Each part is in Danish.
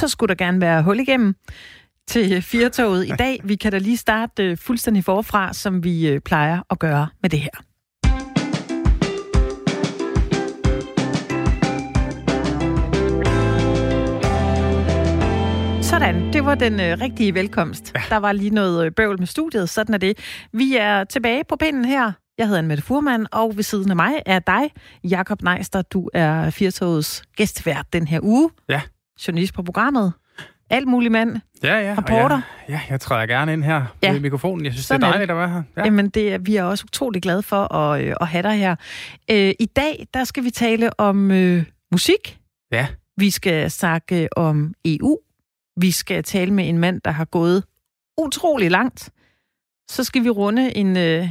så skulle der gerne være hul igennem til Firtoget i dag. Vi kan da lige starte øh, fuldstændig forfra, som vi øh, plejer at gøre med det her. Sådan, det var den øh, rigtige velkomst. Ja. Der var lige noget øh, bøvl med studiet, sådan er det. Vi er tilbage på pinden her. Jeg hedder Anne Furman, og ved siden af mig er dig, Jakob Neister. Du er Firtogets gæstvært den her uge. Ja. Journalist på programmet. Alt muligt mand. Ja, ja. Reporter. Ja, ja, jeg træder gerne ind her Ja. ved mikrofonen. Jeg synes, Sådan det er er dejligt at være her. Ja. Jamen, det er, vi er også utrolig glade for at, øh, at have dig her. Øh, I dag, der skal vi tale om øh, musik. ja. Vi skal snakke om EU. Vi skal tale med en mand, der har gået utrolig langt. Så skal vi runde en, øh,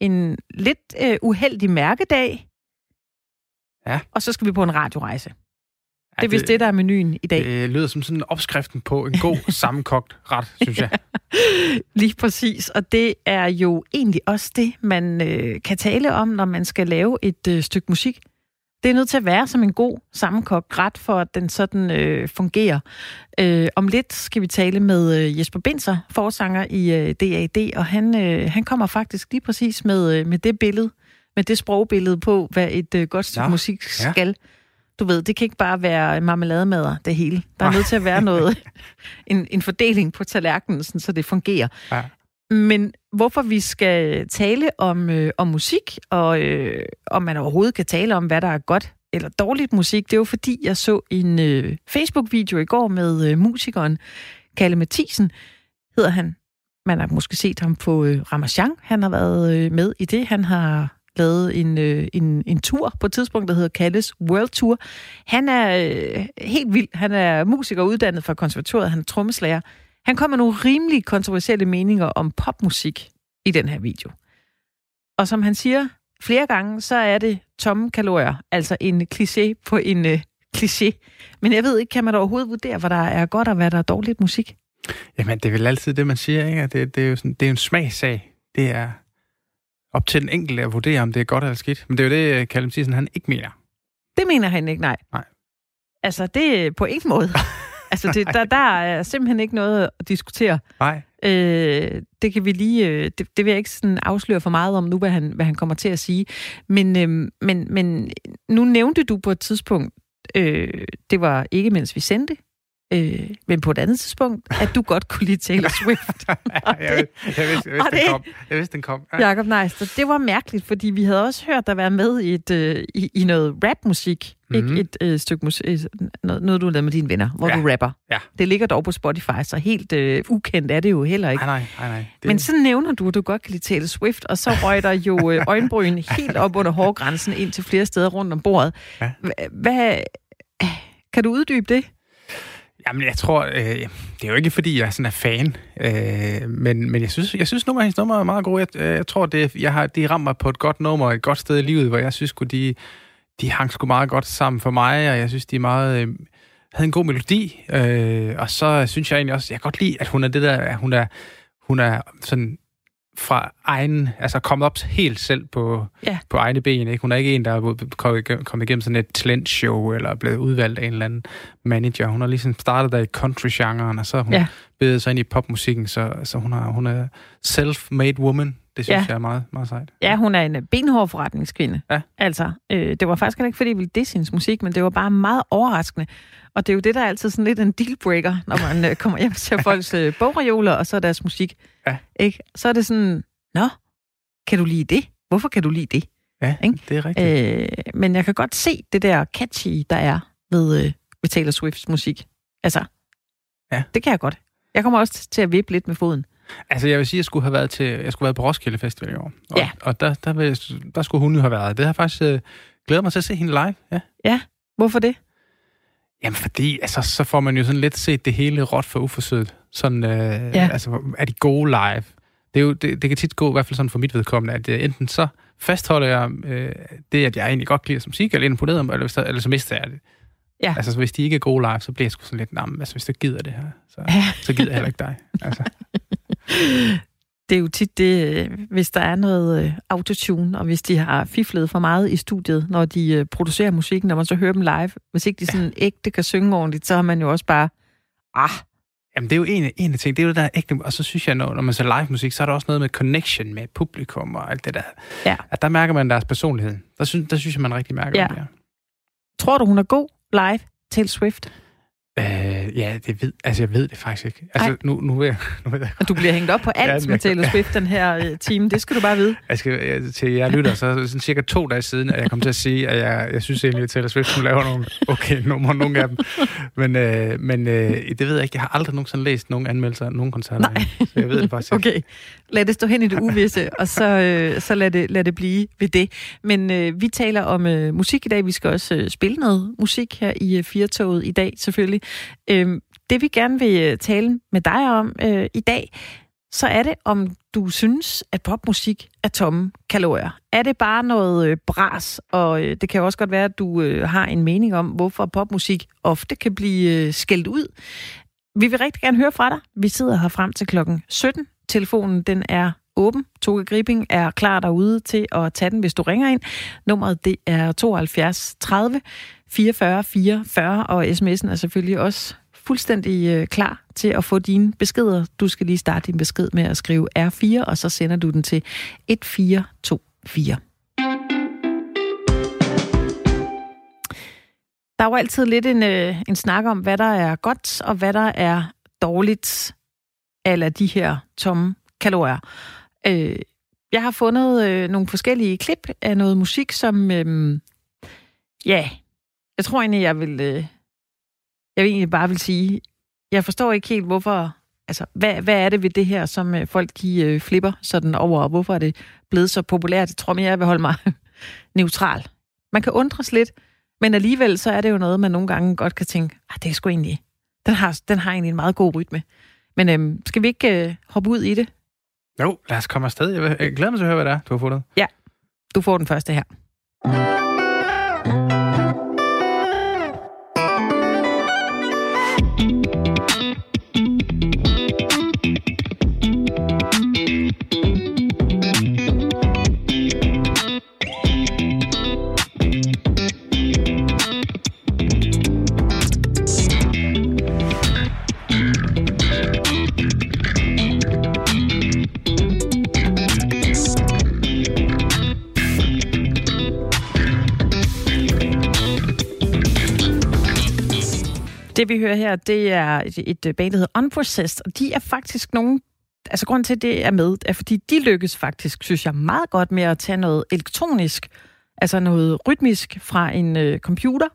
en lidt øh, uheldig mærkedag. Ja. Og så skal vi på en radiorejse. Ja, Det er vist det, der er menuen i dag. Det lyder som sådan opskriften på en god sammenkogt ret, synes jeg. Lige præcis, og det er jo egentlig også det, man øh, kan tale om, når man skal lave et øh, stykke musik. Det er nødt til at være som en god sammenkogt ret, for at den sådan øh, fungerer. Øh, om lidt skal vi tale med øh, Jesper Binser, forsanger i øh, DAD, og han, øh, han kommer faktisk lige præcis med, øh, med det billede, med det sprogbillede på, hvad et øh, godt stykke Nå, musik ja. Du ved, det kan ikke bare være marmelademader, det hele. Der er nødt til at være noget, en, en fordeling på tallerkenen, sådan, så det fungerer. Ja. Men hvorfor vi skal tale om, øh, om musik, og øh, om man overhovedet kan tale om, hvad der er godt eller dårligt musik, det er jo fordi, jeg så en øh, Facebook-video i går med øh, musikeren Kalle Mathisen, hedder han. Man har måske set ham på øh, Ramachan. Han har været øh, med i det. Han har lavet en, øh, en, en tur på et tidspunkt, der hedder Kalles World Tour. Han er øh, helt vild. Han er musiker uddannet fra konservatoriet. Han er trommeslager. Han kommer med nogle rimelig kontroversielle meninger om popmusik i den her video. Og som han siger flere gange, så er det tomme kalorier, altså en kliché på en øh, kliché. Men jeg ved ikke, kan man overhovedet vurdere, hvad der er godt og hvad der er dårligt musik? Jamen, det er vel altid det, man siger, ikke? Det, det, er jo sådan, det er jo en smagsag. Det er op til den enkelte at vurdere, om det er godt eller skidt. Men det er jo det, Kalle Mathisen, han ikke mener. Det mener han ikke, nej. Nej. Altså, det er på ingen måde. altså, det, der, der er simpelthen ikke noget at diskutere. Nej. Øh, det kan vi lige, øh, det, det vil jeg ikke sådan afsløre for meget om nu, hvad han, hvad han kommer til at sige. Men, øh, men, men nu nævnte du på et tidspunkt, øh, det var ikke mens vi sendte, øh, men på et andet tidspunkt, at du godt kunne lide Taylor Swift. jeg, jeg, jeg, vidste, jeg, og vidste, det- den kom. jeg vidste, den kom. Ja. Jakob Neister, det var mærkeligt, fordi vi havde også hørt dig være med i, et, øh, i, i noget rapmusik. Mm-hmm. Mhm. Ikke et øh, stykke musik, noget, noget, du har lavet med dine venner, hvor Ja. du rapper. Ja. Det ligger dog på Spotify, så helt øh, ukendt er det jo heller ikke. Nej, nej, nej, nej. Det, Men så nævner du, at du godt kan lide Taylor Swift, og så røg der jo øh, øjenbryn helt op under hårgrænsen ind til flere steder rundt om bordet. Ja. Hva- Hvad, kan du uddybe det? Jamen, jeg tror, øh, det er jo ikke, fordi jeg sådan er fan, øh, men, men jeg synes, jeg synes nummer, hendes nummer er meget gode. Jeg, øh, jeg tror, det, jeg har, de rammer på et godt nummer, et godt sted i livet, hvor jeg synes, de, de hang sgu meget godt sammen for mig, og jeg synes, de er meget, øh, havde en god melodi. Øh, og så synes jeg egentlig også, jeg kan godt lide, at hun er det der, at hun er, hun er sådan fra egen, altså kommet op helt selv på, Ja. på egne ben. Ikke? Hun er ikke en, der er kommet igennem- sådan et talentshow, eller er blevet udvalgt af en eller anden manager. Hun har ligesom startet der i country-genren, og så har hun Ja. bedet sig ind i popmusikken, så, så hun, har, hun er self-made woman. Det synes Ja. jeg er meget, meget sejt. Ja, hun er en benhård forretningskvinde. Ja. Altså, øh, det var faktisk heller ikke, fordi jeg ville disse hendes musik, men det var bare meget overraskende. Og det er jo det, der er altid sådan lidt en dealbreaker, når man øh, kommer hjem til folks øh, bogreoler, og så er deres musik. Ja. Ikke? Så er det sådan, nå, kan du lide det? Hvorfor kan du lide det? Ja, Ikke? det er rigtigt. Øh, men jeg kan godt se det der catchy, der er ved, øh, ved Taylor Swifts musik. Altså, Ja. det kan jeg godt. Jeg kommer også til at vippe lidt med foden. Altså, jeg vil sige, at jeg skulle have været, til, jeg skulle have været på Roskilde Festival i år. Og, Ja. og der, der, vil, der skulle hun jo have været. Det har faktisk øh, glædet mig til at se hende live. Ja. Hvorfor det? Jamen, fordi altså, så får man jo sådan lidt set det hele råt for uforsøget. Sådan, øh, ja. altså, er de gode live? Det, er jo, det, det kan tit gå, i hvert fald sådan for mit vedkommende, at øh, enten så fastholder jeg øh, det, at jeg egentlig godt kan lide som musik, eller imponeret mig, eller, der, eller så mister jeg det. Ja. Altså, hvis de ikke er gode live, så bliver jeg sgu sådan lidt, nah, men, altså, hvis du gider det her, så, Ja. så gider jeg heller ikke dig. Altså. Det er jo tit det, øh, hvis der er noget øh, autotune, og hvis de har fiflet for meget i studiet, når de øh, producerer musikken, når man så hører dem live. Hvis ikke de sådan ægte kan synge ordentligt, så har man jo også bare Ah, Jamen, det er jo en, en af ting. Det er jo det, der er ægte. Og så synes jeg, når, når man ser live musik, så er der også noget med connection med publikum og alt det der. Ja. At der mærker man deres personlighed. Der synes, der synes jeg, man rigtig mærker Ja. det. tror du, hun er god live til Swift? Øh, ja, det ved, altså, jeg ved det faktisk ikke. Altså, Ej. nu, nu, jeg, nu ved jeg Og du bliver hængt op på alt Ja, med jeg- Taylor Swift den her øh, time. Det skal du bare vide. Jeg skal, jeg, til jer lytter, så sådan cirka to dage siden, at jeg kom til at sige, at jeg, jeg synes egentlig, at Taylor Swift hun laver nogle okay numre, nogle af dem. Men, øh, men øh, det ved jeg ikke. Jeg har aldrig nogensinde læst nogen anmeldelser af nogen koncerter. Nej. Så jeg ved det faktisk ikke. Okay, lad det stå hen i det uvisse, og så, øh, så lad, det, lad det blive ved det. Men øh, vi taler om øh, musik i dag. Vi skal også øh, spille noget musik her i øh, Firtoget i dag, selvfølgelig. Øh, det vi gerne vil øh, tale med dig om øh, i dag, så er det, om du synes, at popmusik er tomme kalorier. Er det bare noget øh, bras, og øh, det kan jo også godt være, at du øh, har en mening om, hvorfor popmusik ofte kan blive øh, skældt ud. Vi vil rigtig gerne høre fra dig. Vi sidder her frem til klokken 17. Telefonen den er åben. Toge Gribing er klar derude til at tage den, hvis du ringer ind. Nummeret det er 72 30 44 44, og sms'en er selvfølgelig også fuldstændig øh, klar til at få dine beskeder. Du skal lige starte din besked med at skrive R4, og så sender du den til 1424. Der er jo altid lidt en, øh, en snak om, hvad der er godt, og hvad der er dårligt af de her tomme kalorier. Øh, jeg har fundet øh, nogle forskellige klip af noget musik, som... Øh, ja, jeg tror egentlig, jeg vil... Øh, jeg vil egentlig bare vil sige, jeg forstår ikke helt, hvorfor... Altså, hvad, hvad er det ved det her, som øh, folk de, øh, flipper sådan over, og hvorfor er det blevet så populært? Jeg tror mere, jeg vil holde mig neutral. Man kan undres lidt, men alligevel så er det jo noget, man nogle gange godt kan tænke, ah, det er sgu egentlig... Den har, den har egentlig en meget god rytme. Men øhm, skal vi ikke øh, hoppe ud i det? Jo, lad os komme afsted. Jeg, vil, jeg glæder mig til at høre, hvad det er, du har fundet. Du får den første her. Det vi hører her, det er et, et øh, band, der hedder Unprocessed, og de er faktisk nogen... Altså, grund til, at det er med, er fordi de lykkes faktisk, synes jeg, meget godt med at tage noget elektronisk, altså noget rytmisk fra en øh, computer,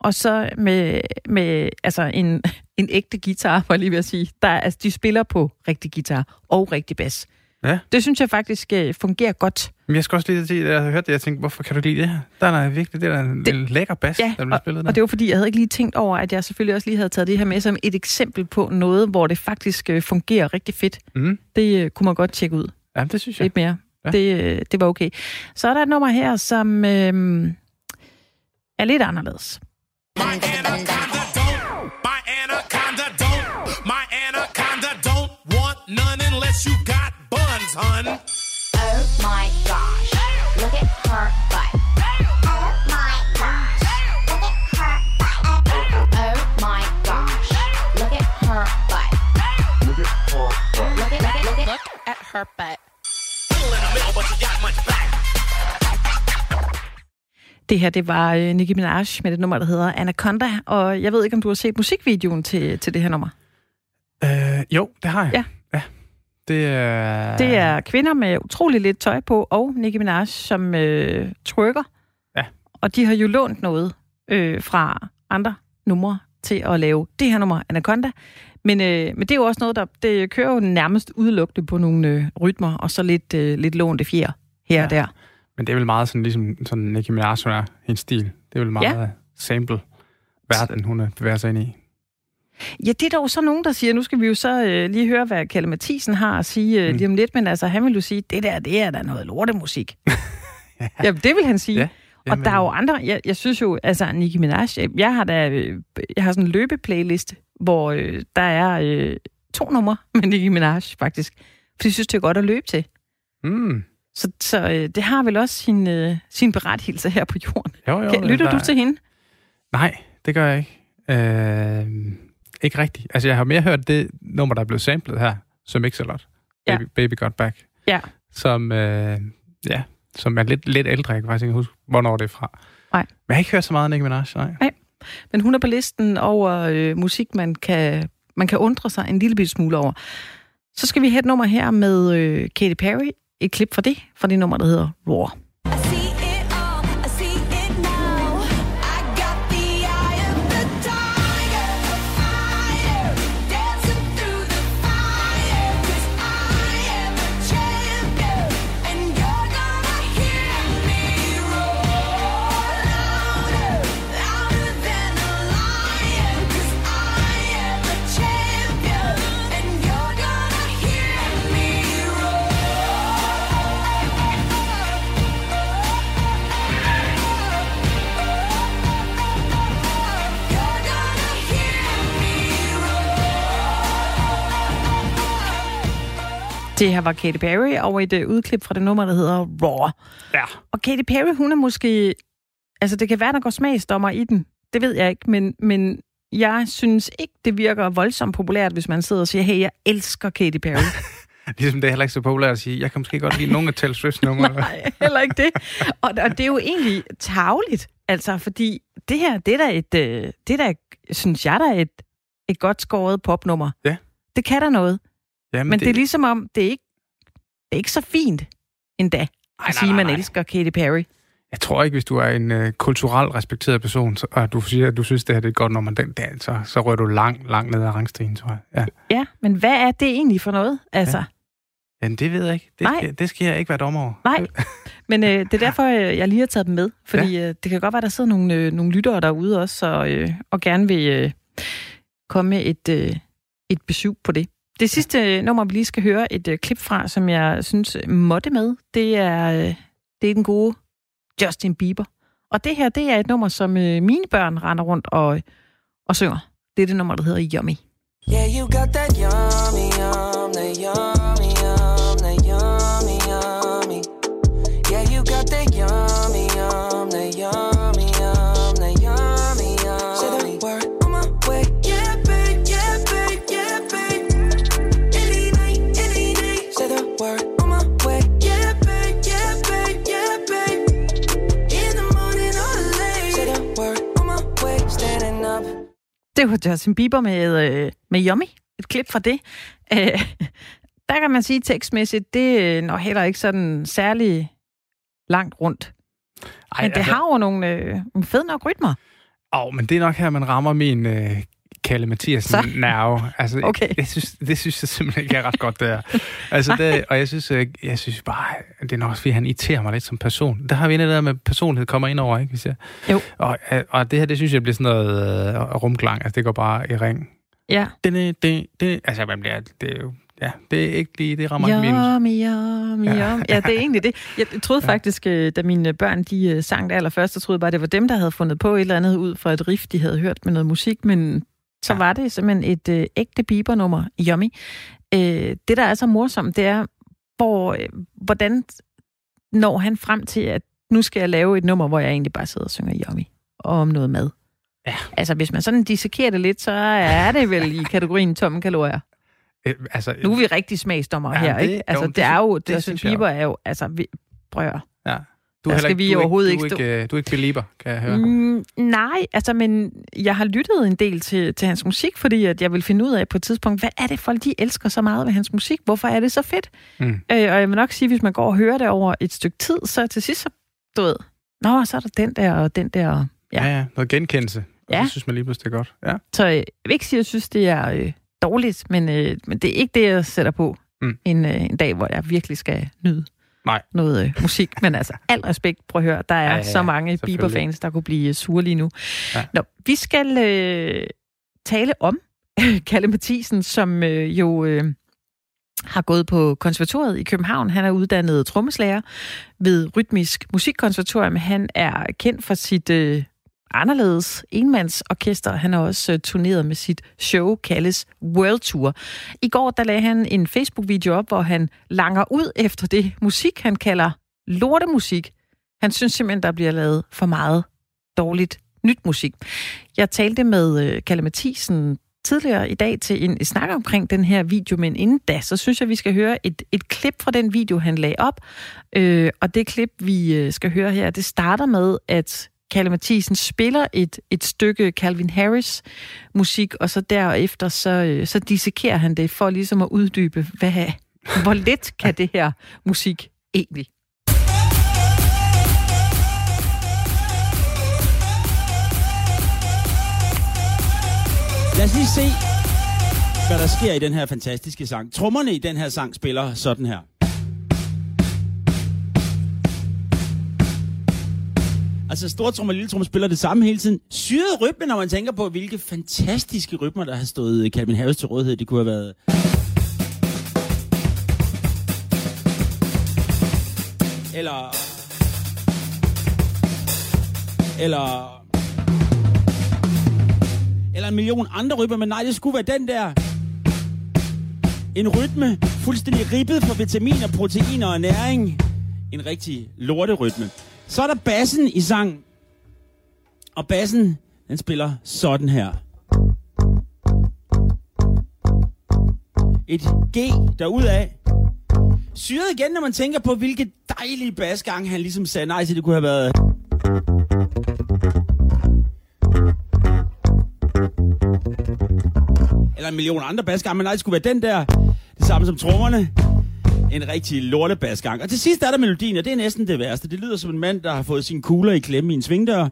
og så med, med altså en, en ægte guitar, for lige ved at sige. Der, altså, de spiller på rigtig guitar og rigtig bas. Ja. Det synes jeg faktisk øh, fungerer godt. Men jeg skal også lige sige, at jeg har hørt det, jeg tænkte, hvorfor kan du lide det her? Der er virkelig det er der en, Det- en lækker bas, Ja, der bliver spillet der. Og det var fordi, jeg havde ikke lige tænkt over, at jeg selvfølgelig også lige havde taget det her med som et eksempel på noget, hvor det faktisk øh, fungerer rigtig fedt. Mm. Det øh, kunne man godt tjekke ud Ja, det synes jeg. lidt mere. Ja. Det, øh, det var okay. Så er der et nummer her, som øh, er lidt anderledes. My my gosh. Look at her butt. Oh my gosh. Look at her butt. Oh my gosh. Look at her butt. Look at her butt. Look at look at look at look at her butt. Det her, det var øh, Nicki Minaj med det nummer, der hedder Anaconda, og jeg ved ikke, om du har set musikvideoen til, til det her nummer. Øh, jo, det har jeg. Ja. ja. Det er... Det er kvinder med utrolig lidt tøj på, og Nicki Minaj, som øh, trykker. Ja. Og de har jo lånt noget øh, fra andre numre til at lave det her nummer, Anaconda. Men, øh, men det er jo også noget, der det kører jo nærmest udelukkende på nogle øh, rytmer, og så lidt, øh, lidt lånte fjer her ja. og der. Men det er vel meget sådan, ligesom sådan Nicki Minaj, hun er hendes stil. Det er vel meget ja. sample verden, hun øh, bevæger sig ind i. Ja, det er der jo så nogen, der siger, nu skal vi jo så øh, lige høre, hvad Kalle Mathisen har at sige øh, Mm. lige om lidt, men altså, han vil jo sige, det der, det er da noget lortemusik. ja. Jamen, det vil han sige. Ja. Og der er jo andre, jeg, jeg synes jo, altså Nicki Minaj, jeg, jeg har da, øh, jeg har sådan en løbeplaylist, hvor øh, der er øh, to numre med Nicki Minaj, faktisk. For jeg synes, det er godt at løbe til. Mm. Så, så øh, det har vel også sin, øh, sin berettigelse her på jorden. Jo, jo, Kan, lytter der- du til hende? Nej, det gør jeg ikke. Øh, ikke rigtigt. Altså, jeg har mere hørt det nummer, der er blevet samlet her, som Mix-a-Lot. Ja. Baby, Baby Got Back. Ja. Som, øh, ja, som er lidt, lidt ældre. Jeg kan faktisk ikke huske, hvornår det er fra. Nej. Men jeg har ikke hørt så meget af Nicki Minaj, nej. Men hun er på listen over øh, musik, man kan, man kan undre sig en lille smule over. Så skal vi have et nummer her med øh, Katy Perry. Et klip fra det, fra det nummer, der hedder Roar. Det her var Katy Perry over et øh, udklip fra det nummer, der hedder Roar. Ja. Og Katy Perry, hun er måske... Altså, det kan være, der går smagsdommer i den. Det ved jeg ikke, men, men jeg synes ikke, det virker voldsomt populært, hvis man sidder og siger, hey, jeg elsker Katy Perry. Ligesom det er heller ikke så populært at sige, jeg kan måske godt lide nogle af Taylor Swift's numre. Nej, heller ikke det. Og, og det er jo egentlig tavligt, altså, fordi det her, det er da et, øh, det er da, synes jeg, der er et, et godt skåret popnummer. Ja. Det kan der noget. Jamen, Men det, det er ligesom om, det er ikke, det er ikke så fint endda nej, at sige, at man elsker Katy Perry. Jeg tror ikke, hvis du er en øh, kulturelt respekteret person, så, og du siger, at du synes, det her det er godt nummer, den, den, så, så rører du langt, langt ned ad rangstigen, tror jeg. Ja. Ja, men hvad er det egentlig for noget? Altså, ja. Jamen, det ved jeg ikke. Det Nej. skal, det skal jeg ikke være dommer over. Nej, men øh, det er derfor, øh, jeg lige har taget dem med. Fordi øh, det kan godt være, der sidder nogle, øh, nogle lyttere derude også, og, øh, og gerne vil øh, komme med et, øh, et besøg på det. Det sidste ja. nummer, vi lige skal høre et øh, klip fra, som jeg synes øh, måtte med, det er, øh, det er den gode Justin Bieber. Og det her, det er et nummer, som øh, mine børn render rundt og, og synger. Det er det nummer, der hedder Yummy. Yeah, you got that yummy, yum, that yummy, Det var Justin Bieber med, øh, med Yummy. Et klip fra det. Øh, der kan man sige tekstmæssigt, det øh, når heller ikke sådan særlig langt rundt. Ej, Men det altså- har jo nogle, øh, nogle fede nok rytmer. Åh, men det er nok her, man rammer min øh, Kalle Mathiasen Så? nerve. Altså, Okay. det, synes, det synes jeg simpelthen ikke er ret godt, det her. Altså, det, og jeg synes, øh, jeg synes bare, det er nok også, fordi han irriterer mig lidt som person. Der har vi en der med personlighed kommer ind over, ikke? Hvis jeg, Jo. Og, øh, og det her, det synes jeg bliver sådan noget øh, rumklang. Altså, det går bare i ring. Ja. Det, det, det, altså, man bliver, det er jo, ja, det er ikke lige, det rammer ikke min. Yummy, yummy, Ja. yummy. Ja, det er egentlig det. Jeg troede Ja. faktisk, øh, da mine børn de sang det allerførst, så troede jeg bare, det var dem, der havde fundet på et eller andet ud fra et riff, de havde hørt med noget musik, men så Ja. var det simpelthen et øh, ægte Bieber-nummer, Yummy. Øh, det, der er så morsomt, det er, hvor, øh, hvordan når han frem til, at nu skal jeg lave et nummer, hvor jeg egentlig bare sidder og synger Yummy og om noget mad. Ja. Altså, hvis man sådan dissekerer det lidt, så er det vel i kategorien tomme kalorier. Øh, altså, Nu er vi rigtig smagsdommer Ja, her, det- ikke? Altså, jo, det, det er jo, det, det synes jeg Bieber er jo, altså, vi, prøv at høre. ja. Du er skal heller vi ikke, du er overhovedet ikke, ikke du er ikke, øh, du er ikke belieber, kan jeg høre. Mm, nej, altså, men jeg har lyttet en del til, til hans musik, fordi at jeg vil finde ud af på et tidspunkt, hvad er det folk, de elsker så meget ved hans musik? Hvorfor er det så fedt? Mm. Øh, og jeg vil nok sige, hvis man går og hører det over et stykke tid, så til sidst, så, du ved, nå, så er der den der og den der. Ja. Ja, ja, noget genkendelse. Ja. Og så synes man lige pludselig, det er godt. Ja. Så øh, jeg vil ikke sige, at jeg synes, det er øh, dårligt, men, øh, men det er ikke det, jeg sætter på Mm. en, øh, en dag, hvor jeg virkelig skal nyde Nej. noget øh, musik. Men altså, al respekt, prøv at høre, der er Ja, ja, ja, så mange. Bieber-fans, der kunne blive øh, sure lige nu. Ja. Nå, vi skal øh, tale om Kalle Mathisen, som øh, jo øh, har gået på konservatoriet i København. Han er uddannet trommeslager ved Rytmisk Musikkonservatorium. Han er kendt for sit øh, anderledes enmandsorkester. Han har også øh, turneret med sit show, kaldes World Tour. I går der lagde han en Facebook-video op, hvor han langer ud efter det musik, han kalder lortemusik. Han synes simpelthen, der bliver lavet for meget dårligt nyt musik. Jeg talte med øh, Kalle Mathisen tidligere i dag til en snak omkring den her video, men inden da, så synes jeg, vi skal høre et, et klip fra den video, han lagde op. Øh, og det klip, vi øh, skal høre her, det starter med, at Kalle Mathisen spiller et, et stykke Calvin Harris musik, og så derefter så, øh, så dissekerer han det for ligesom at uddybe, hvad, hvor let kan det her musik egentlig? Lad os lige se, hvad der sker i den her fantastiske sang. Trommerne i den her sang spiller sådan her. Altså stortrum og lille trummer spiller det samme hele tiden. Syret rytme, når man tænker på, hvilke fantastiske rytmer, der har stået Calvin Harris til rådighed. Det kunne have været... Eller... Eller... Eller en million andre rytmer, men nej, det skulle være den der. En rytme, fuldstændig ribbet for vitaminer, proteiner og næring. En rigtig lorterytme. Så er der bassen i sangen. Og bassen, den spiller sådan her. Et G derudad. Syret igen, når man tænker på, hvilke dejlige basgang han ligesom sagde nej til. Det kunne have været... Eller en million andre basgange, men nej, det skulle være den der. Det samme som trommerne. En rigtig lortebasgang. Og til sidst er der melodien, og det er næsten det værste. Det lyder som en mand, der har fået sin kugler i klemme i en svingdør.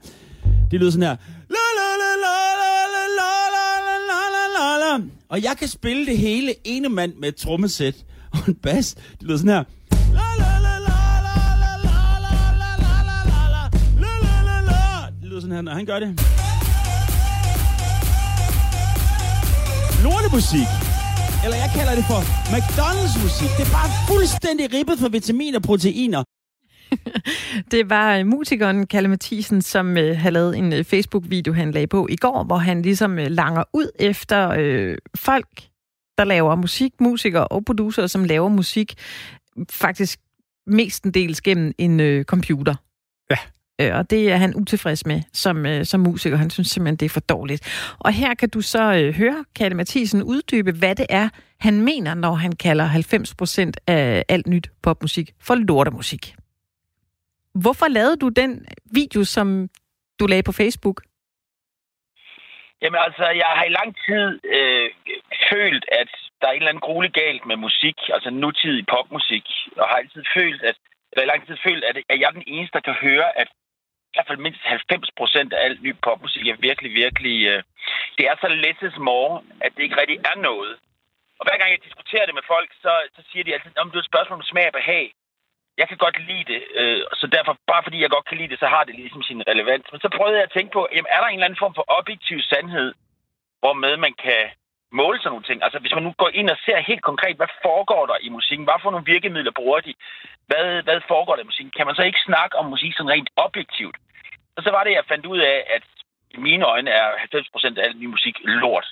Det lyder sådan her. La, la, la, la, la, la, la, la, la, la. Og jeg kan spille det hele ene mand med et trommesæt og en bas. Det lyder sådan her. La, la, la, la, la, la, la, la. Det lyder sådan her, når han gør det. Lortemusik. Eller jeg kalder det for McDonald's musik. Det er bare fuldstændig ribbet for vitaminer og proteiner. Det var øh, musikeren Kalle Mathisen, som øh, har lavet en øh, Facebook-video, han lagde på i går, hvor han ligesom øh, langer ud efter øh, folk, der laver musik, musikere og producer, som laver musik, faktisk mestendels gennem en øh, computer. Øh, og det er han utilfreds med som, øh, som musiker. Han synes simpelthen, det er for dårligt. Og her kan du så øh, høre Kalle Mathisen uddybe, hvad det er, han mener, når han kalder 90% af alt nyt popmusik for lortemusik. Hvorfor lavede du den video, som du lagde på Facebook? Jamen altså, jeg har i lang tid øh, følt, at der er en eller anden gruelig galt med musik, altså nutidig popmusik, og har altid følt, at, eller i lang tid følt, at, at jeg er den eneste, der kan høre, at i hvert fald mindst 90 procent af alt ny popmusik er virkelig, virkelig... Øh, det er så less is more, at det ikke rigtig er noget. Og hver gang jeg diskuterer det med folk, så, så siger de altid, om det er et spørgsmål om smag og behag. Jeg kan godt lide det, øh, så derfor, bare fordi jeg godt kan lide det, så har det ligesom sin relevans. Men så prøvede jeg at tænke på, jamen, er der en eller anden form for objektiv sandhed, hvormed man kan måle sådan nogle ting? Altså hvis man nu går ind og ser helt konkret, hvad foregår der i musikken? Hvad for nogle virkemidler bruger de? Hvad, hvad foregår der i musikken? Kan man så ikke snakke om musik sådan rent objektivt? Og så var det, jeg fandt ud af, at i mine øjne er 90% af al ny musik lort.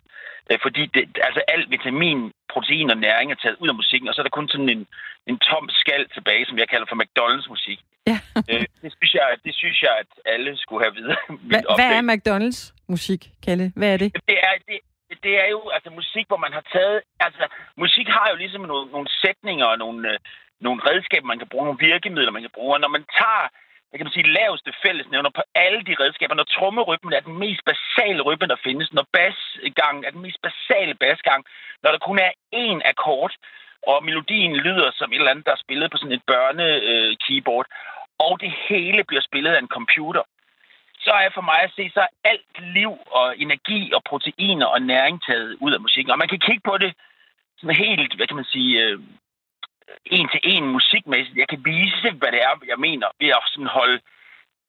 Øh, Fordi det, altså alt vitamin, protein og næring er taget ud af musikken, og så er der kun sådan en, en tom skal tilbage, som jeg kalder for McDonald's musik. Ja. Øh, det, synes jeg, det synes jeg, at alle skulle have videre. Hva, hvad er McDonald's musik, Kalle? Hvad er det? det er, det, det er jo altså musik, hvor man har taget... Altså, musik har jo ligesom nogle, nogle sætninger og nogle, øh, nogle redskaber, man kan bruge, nogle virkemidler, man kan bruge. Og når man tager hvad kan man sige, laveste fællesnævner på alle de redskaber, når trommerytmen er den mest basale rytme, der findes, når basgangen er den mest basale basgang, når der kun er én akkord, og melodien lyder som et eller andet, der er spillet på sådan et børne-keyboard, øh, og det hele bliver spillet af en computer, så er for mig at se, så er alt liv og energi og proteiner og næring taget ud af musikken. Og man kan kigge på det sådan helt, hvad kan man sige, øh, en til en musikmæssigt. Jeg kan vise, hvad det er, jeg mener, ved at sådan holde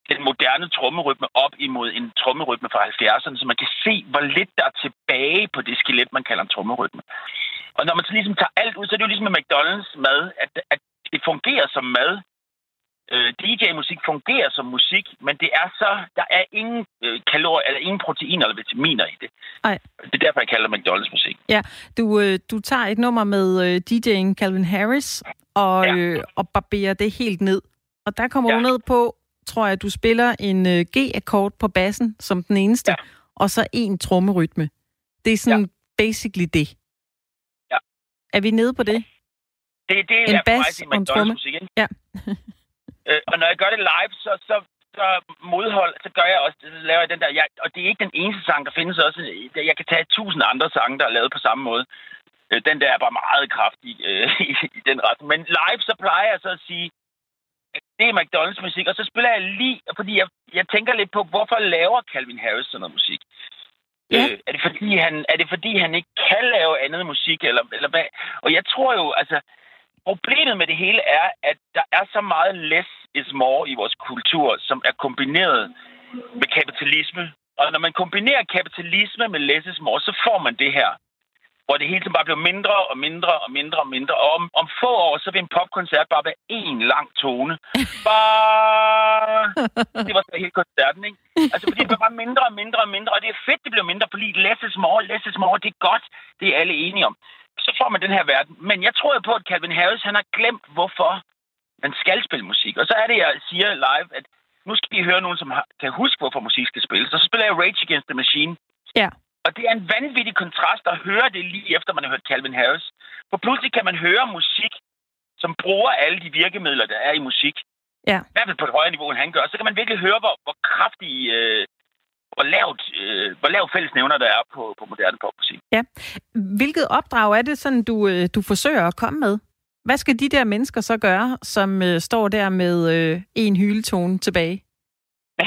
den moderne trommerytme op imod en trommerytme fra 70'erne, så man kan se, hvor lidt der er tilbage på det skelet, man kalder en trommerytme. Og når man så ligesom tager alt ud, så er det jo ligesom med McDonald's mad, at, at det fungerer som mad. Øh, DJ-musik fungerer som musik, men det er så, der er ingen øh, kalorier, eller ingen proteiner eller vitaminer i det. Ej. Det er derfor, jeg kalder det McDonald's musik. Ja, du, øh, du tager et nummer med øh, DJ'en Calvin Harris og, Ja. øh, og barberer det helt ned. Og der kommer Ja. du ned på, tror jeg, du spiller en øh, G-akkord på bassen som den eneste, Ja. og så en trommerytme. Det er sådan basically det. Ja. Er vi nede på det? Det, det En er for mig at og en McDonald's musik, ikke? Ja. Øh, og når jeg gør det live, så, så, så modhold, så gør jeg også, så laver jeg den der, jeg, og det er ikke den eneste sang, der findes også, jeg kan tage tusind andre sange, der er lavet på samme måde. Øh, Den der er bare meget kraftig øh, i, i den retning. Men live, så plejer jeg så at sige, det er McDonald's musik, og så spiller jeg lige, fordi jeg, jeg tænker lidt på, hvorfor laver Calvin Harris sådan noget musik? Ja. Øh, er, det fordi, han, er det fordi, han ikke kan lave andet musik, eller, eller hvad? Og jeg tror jo, altså, problemet med det hele er, at der er så meget less is more i vores kultur, som er kombineret med kapitalisme. Og når man kombinerer kapitalisme med less is more, så får man det her. Hvor det hele tiden bare bliver mindre og mindre og mindre og mindre. Og om, om få år, så vil en popkoncert bare være én lang tone. Bare... Det var så hele koncerten, ikke? Altså, fordi det bliver bare mindre og mindre og mindre. Og det er fedt, det bliver mindre, fordi less is more, less is more, det er godt. Det er alle enige om. Så får man den her verden. Men jeg tror jo på, at Calvin Harris, han har glemt, hvorfor man skal spille musik. Og så er det, jeg siger live, at nu skal I høre nogen, som har, kan huske, hvorfor musik skal spilles. Og så spiller jeg Rage Against the Machine. Ja. Og det er en vanvittig kontrast at høre det lige efter, man har hørt Calvin Harris. For pludselig kan man høre musik, som bruger alle de virkemidler, der er i musik. Ja. I hvert fald på et højere niveau, end han gør. Så kan man virkelig høre, hvor, hvor kraftig, øh, hvor lavt, øh, hvor lavt fællesnævner der er på, på moderne popmusik. Ja. Hvilket opdrag er det, sådan du, øh, du forsøger at komme med? Hvad skal de der mennesker så gøre, som øh, står der med øh, en hyletone tilbage?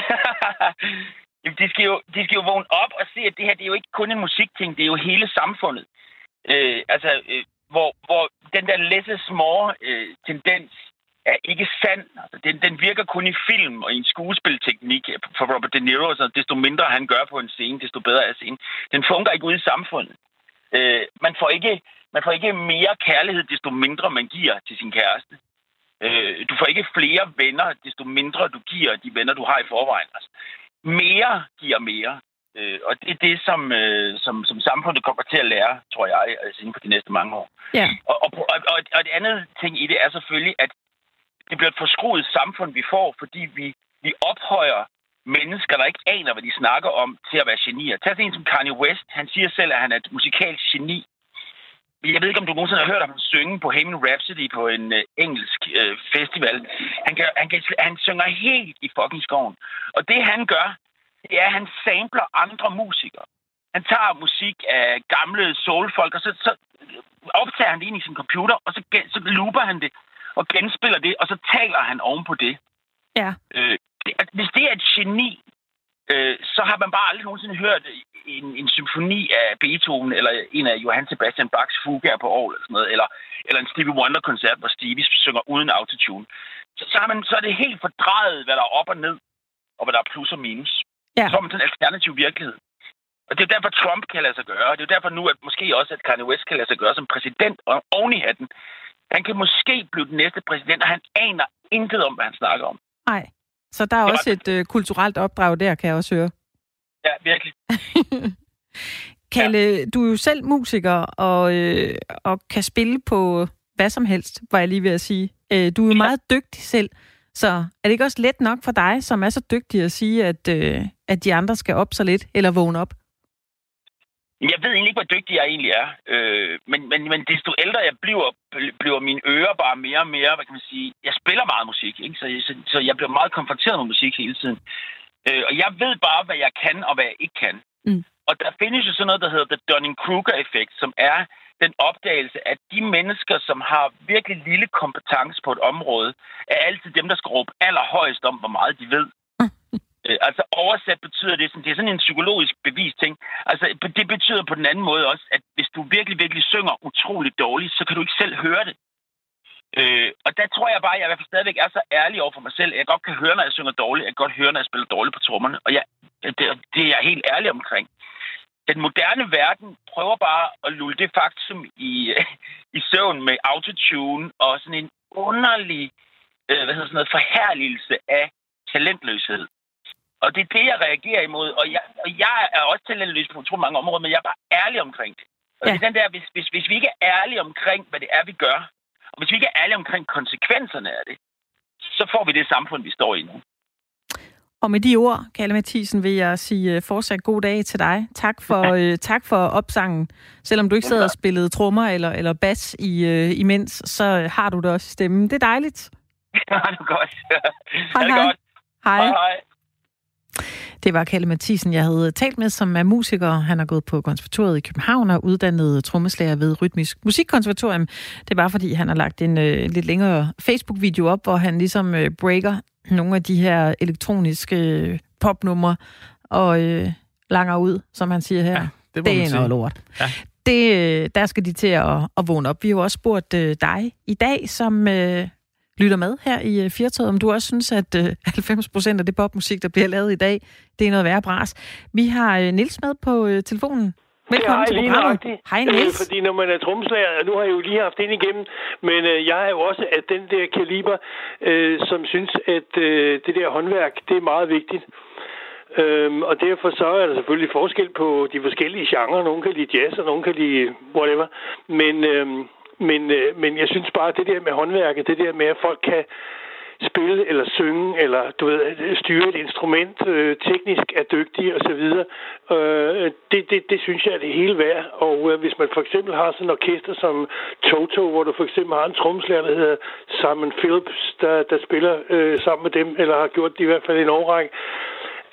Jamen, de, skal jo, de skal jo vågne op og se, at det her det er jo ikke kun en musikting, det er jo hele samfundet. Øh, altså, øh, hvor, hvor den der less is more øh, tendens er ikke sand. Altså, den, den virker kun i film og i en skuespilteknik for Robert De Niro. Så desto mindre han gør på en scene, desto bedre er scenen. Den fungerer ikke ude i samfundet. Øh, man, får ikke, man får ikke mere kærlighed, desto mindre man giver til sin kæreste. Øh, du får ikke flere venner, desto mindre du giver de venner, du har i forvejen. Altså, mere giver mere. Øh, og det er det, som, øh, som, som samfundet kommer til at lære, tror jeg, altså inden for de næste mange år. Ja. Og, og, og, og, det andet ting i det er selvfølgelig, at det bliver et forskruet samfund, vi får, fordi vi, vi ophøjer mennesker, der ikke aner, hvad de snakker om, til at være genier. Tag sådan en som Kanye West. Han siger selv, at han er et musikalsk geni. Jeg ved ikke, om du nogensinde har hørt ham synge på Bohemian Rhapsody på en øh, engelsk øh, festival. Han, kan, han, kan, han synger helt i fucking skoven. Og det han gør, det er, at han sampler andre musikere. Han tager musik af gamle soulfolk, og så, så optager han det ind i sin computer, og så, så looper han det og genspiller det, og så taler han oven på det. Ja. Øh, det, hvis det er et geni, øh, så har man bare aldrig nogensinde hørt en, en symfoni af Beethoven, eller en af Johann Sebastian Bachs fugaer på Aarhus, eller sådan noget, eller, eller en Stevie Wonder-koncert, hvor Stevie synger uden autotune. Så, så, har man, så er det helt fordrejet, hvad der er op og ned, og hvad der er plus og minus. Ja. Så får man sådan en alternativ virkelighed. Og det er derfor, Trump kan lade sig gøre. Og det er derfor nu, at måske også, at Kanye West kan lade sig gøre som præsident og oven i hatten. Han kan måske blive den næste præsident, og han aner intet om, hvad han snakker om. Nej. Så der er Det var- også et øh, kulturelt opdrag der, kan jeg også høre. Ja, virkelig. Kalle, du er jo selv musiker og, øh, og kan spille på hvad som helst, var jeg lige ved at sige. Øh, du er jo meget dygtig selv, så er det ikke også let nok for dig, som er så dygtig at sige, at, øh, at de andre skal op så lidt, eller vågne op? Jeg ved egentlig ikke, hvor dygtig jeg egentlig er. Øh, men, men, men desto ældre jeg bliver, bl- bliver mine ører bare mere og mere, hvad kan man sige, jeg spiller meget musik, ikke? Så, så, så jeg bliver meget konfronteret med musik hele tiden. Øh, og jeg ved bare, hvad jeg kan og hvad jeg ikke kan. Mm. Og der findes jo sådan noget, der hedder The Dunning-Kruger-effekt, som er den opdagelse, at de mennesker, som har virkelig lille kompetence på et område, er altid dem, der skal råbe allerhøjst om, hvor meget de ved. Øh, altså oversat betyder det, sådan, det er sådan en psykologisk bevis ting. Altså det betyder på den anden måde også, at hvis du virkelig, virkelig synger utroligt dårligt, så kan du ikke selv høre det. Øh, og der tror jeg bare, at jeg i hvert fald stadigvæk er så ærlig over for mig selv, at jeg godt kan høre, når jeg synger dårligt. Jeg kan godt høre, når jeg spiller dårligt på trommerne. Og jeg, øh, det, det er jeg helt ærlig omkring. Den moderne verden prøver bare at lulle det faktum i, i søvn med autotune og sådan en underlig øh, hvad hedder sådan noget, forherligelse af talentløshed. Og det er det, jeg reagerer imod. Og jeg, og jeg er også talentløs på utrolig mange områder, men jeg er bare ærlig omkring det. Og ja. Ja. det er den der, hvis, hvis, hvis vi ikke er ærlige omkring, hvad det er, vi gør, og hvis vi ikke er ærlige omkring konsekvenserne af det, så får vi det samfund, vi står i nu. Og med de ord, Kalle Mathisen, vil jeg sige øh, fortsat god dag til dig. Tak for, øh, tak for opsangen. Selvom du ikke sad og spillede trommer eller, eller bas i, øh, imens, så har du det også i stemmen. Det er dejligt. Ha' det godt. Hej, hej. godt. Hej. Hej, hej. Det var Kalle Mathisen, jeg havde talt med, som er musiker. Han har gået på konservatoriet i København og uddannet trommeslager ved Rytmisk Musikkonservatorium. Det var, fordi han har lagt en øh, lidt længere Facebook-video op, hvor han ligesom øh, breaker nogle af de her elektroniske øh, popnumre og øh, langer ud, som han siger her. Ja, det det er noget lort. Ja. Det, øh, der skal de til at, at vågne op. Vi har jo også spurgt øh, dig i dag, som øh, lytter med her i øh, Firtoget, om du også synes, at øh, 90 procent af det popmusik, der bliver lavet i dag, det er noget værre bras. Vi har øh, Nils med på øh, telefonen. Velkommen hej, til programmet. Hej Øh, Nils. fordi når man er trommeslager, og nu har jeg jo lige haft ind igennem, men øh, jeg er jo også af den der kaliber, øh, som synes, at øh, det der håndværk, det er meget vigtigt. Øhm, og derfor så er der selvfølgelig forskel på de forskellige genrer. Nogle kan lide jazz, og nogle kan lide whatever. Men, øhm, men, øh, men jeg synes bare, at det der med håndværket, det der med, at folk kan spille eller synge, eller du ved, styre et instrument, øh, teknisk er dygtige osv., øh, det, det, det synes jeg er det hele værd. Og øh, hvis man for eksempel har sådan en orkester som Toto, hvor du for eksempel har en trommeslager, der hedder Simon Phillips, der, der spiller øh, sammen med dem, eller har gjort det i hvert fald i en årrække,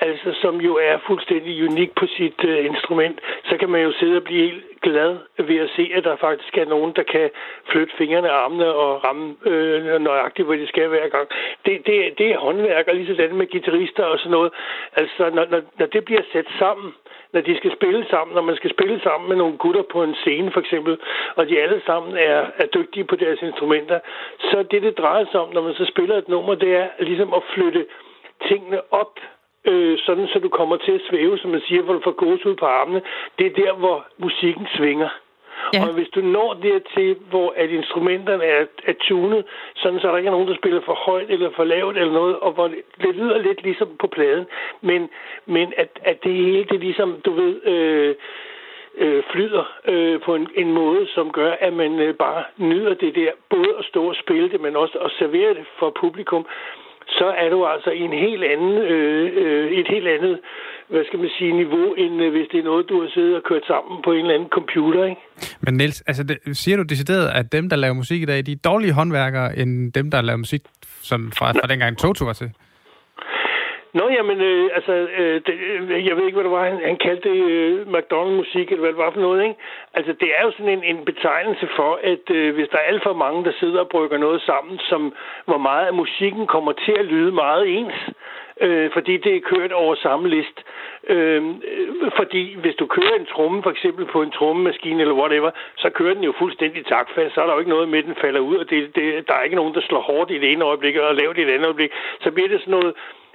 altså som jo er fuldstændig unik på sit øh, instrument, så kan man jo sidde og blive helt glad ved at se, at der faktisk er nogen, der kan flytte fingrene og armene og ramme øh, nøjagtigt, hvor de skal hver gang. Det, det, det er håndværk, og lige sådan med guitarister og sådan noget. Altså, når, når, når det bliver sat sammen, når de skal spille sammen, når man skal spille sammen med nogle gutter på en scene for eksempel, og de alle sammen er, er dygtige på deres instrumenter, så det, det drejer sig om, når man så spiller et nummer, det er ligesom at flytte tingene op øh, sådan så du kommer til at svæve, som man siger, hvor du får gås ud på armene. Det er der, hvor musikken svinger. Ja. Og hvis du når dertil, hvor at instrumenterne er, er tunet, sådan så der ikke er nogen, der spiller for højt eller for lavt eller noget, og hvor det, det lyder lidt ligesom på pladen, men, men at, at det hele, det ligesom, du ved, øh, øh, flyder øh, på en, en måde, som gør, at man øh, bare nyder det der, både at stå og spille det, men også at servere det for publikum, så er du altså i en helt anden, øh, øh, et helt andet, hvad skal man sige, niveau, end øh, hvis det er noget, du har siddet og kørt sammen på en eller anden computer, ikke? Men Niels, altså det, siger du decideret, at dem, der laver musik i dag, de er dårlige håndværkere, end dem, der laver musik som fra, fra dengang Toto var til? Nå, jamen, øh, altså, øh, det, øh, jeg ved ikke, hvad det var, han, han kaldte det øh, McDonald-musik, eller hvad det var for noget, ikke? Altså, det er jo sådan en, en betegnelse for, at øh, hvis der er alt for mange, der sidder og brygger noget sammen, som hvor meget af musikken kommer til at lyde meget ens, øh, fordi det er kørt over samme list. Øhm, øh, fordi hvis du kører en tromme, for eksempel på en trommemaskine eller whatever, så kører den jo fuldstændig taktfast. Så er der jo ikke noget med, at den falder ud, og det, det, der er ikke nogen, der slår hårdt i det ene øjeblik og lavt i det andet øjeblik. Så bliver det sådan noget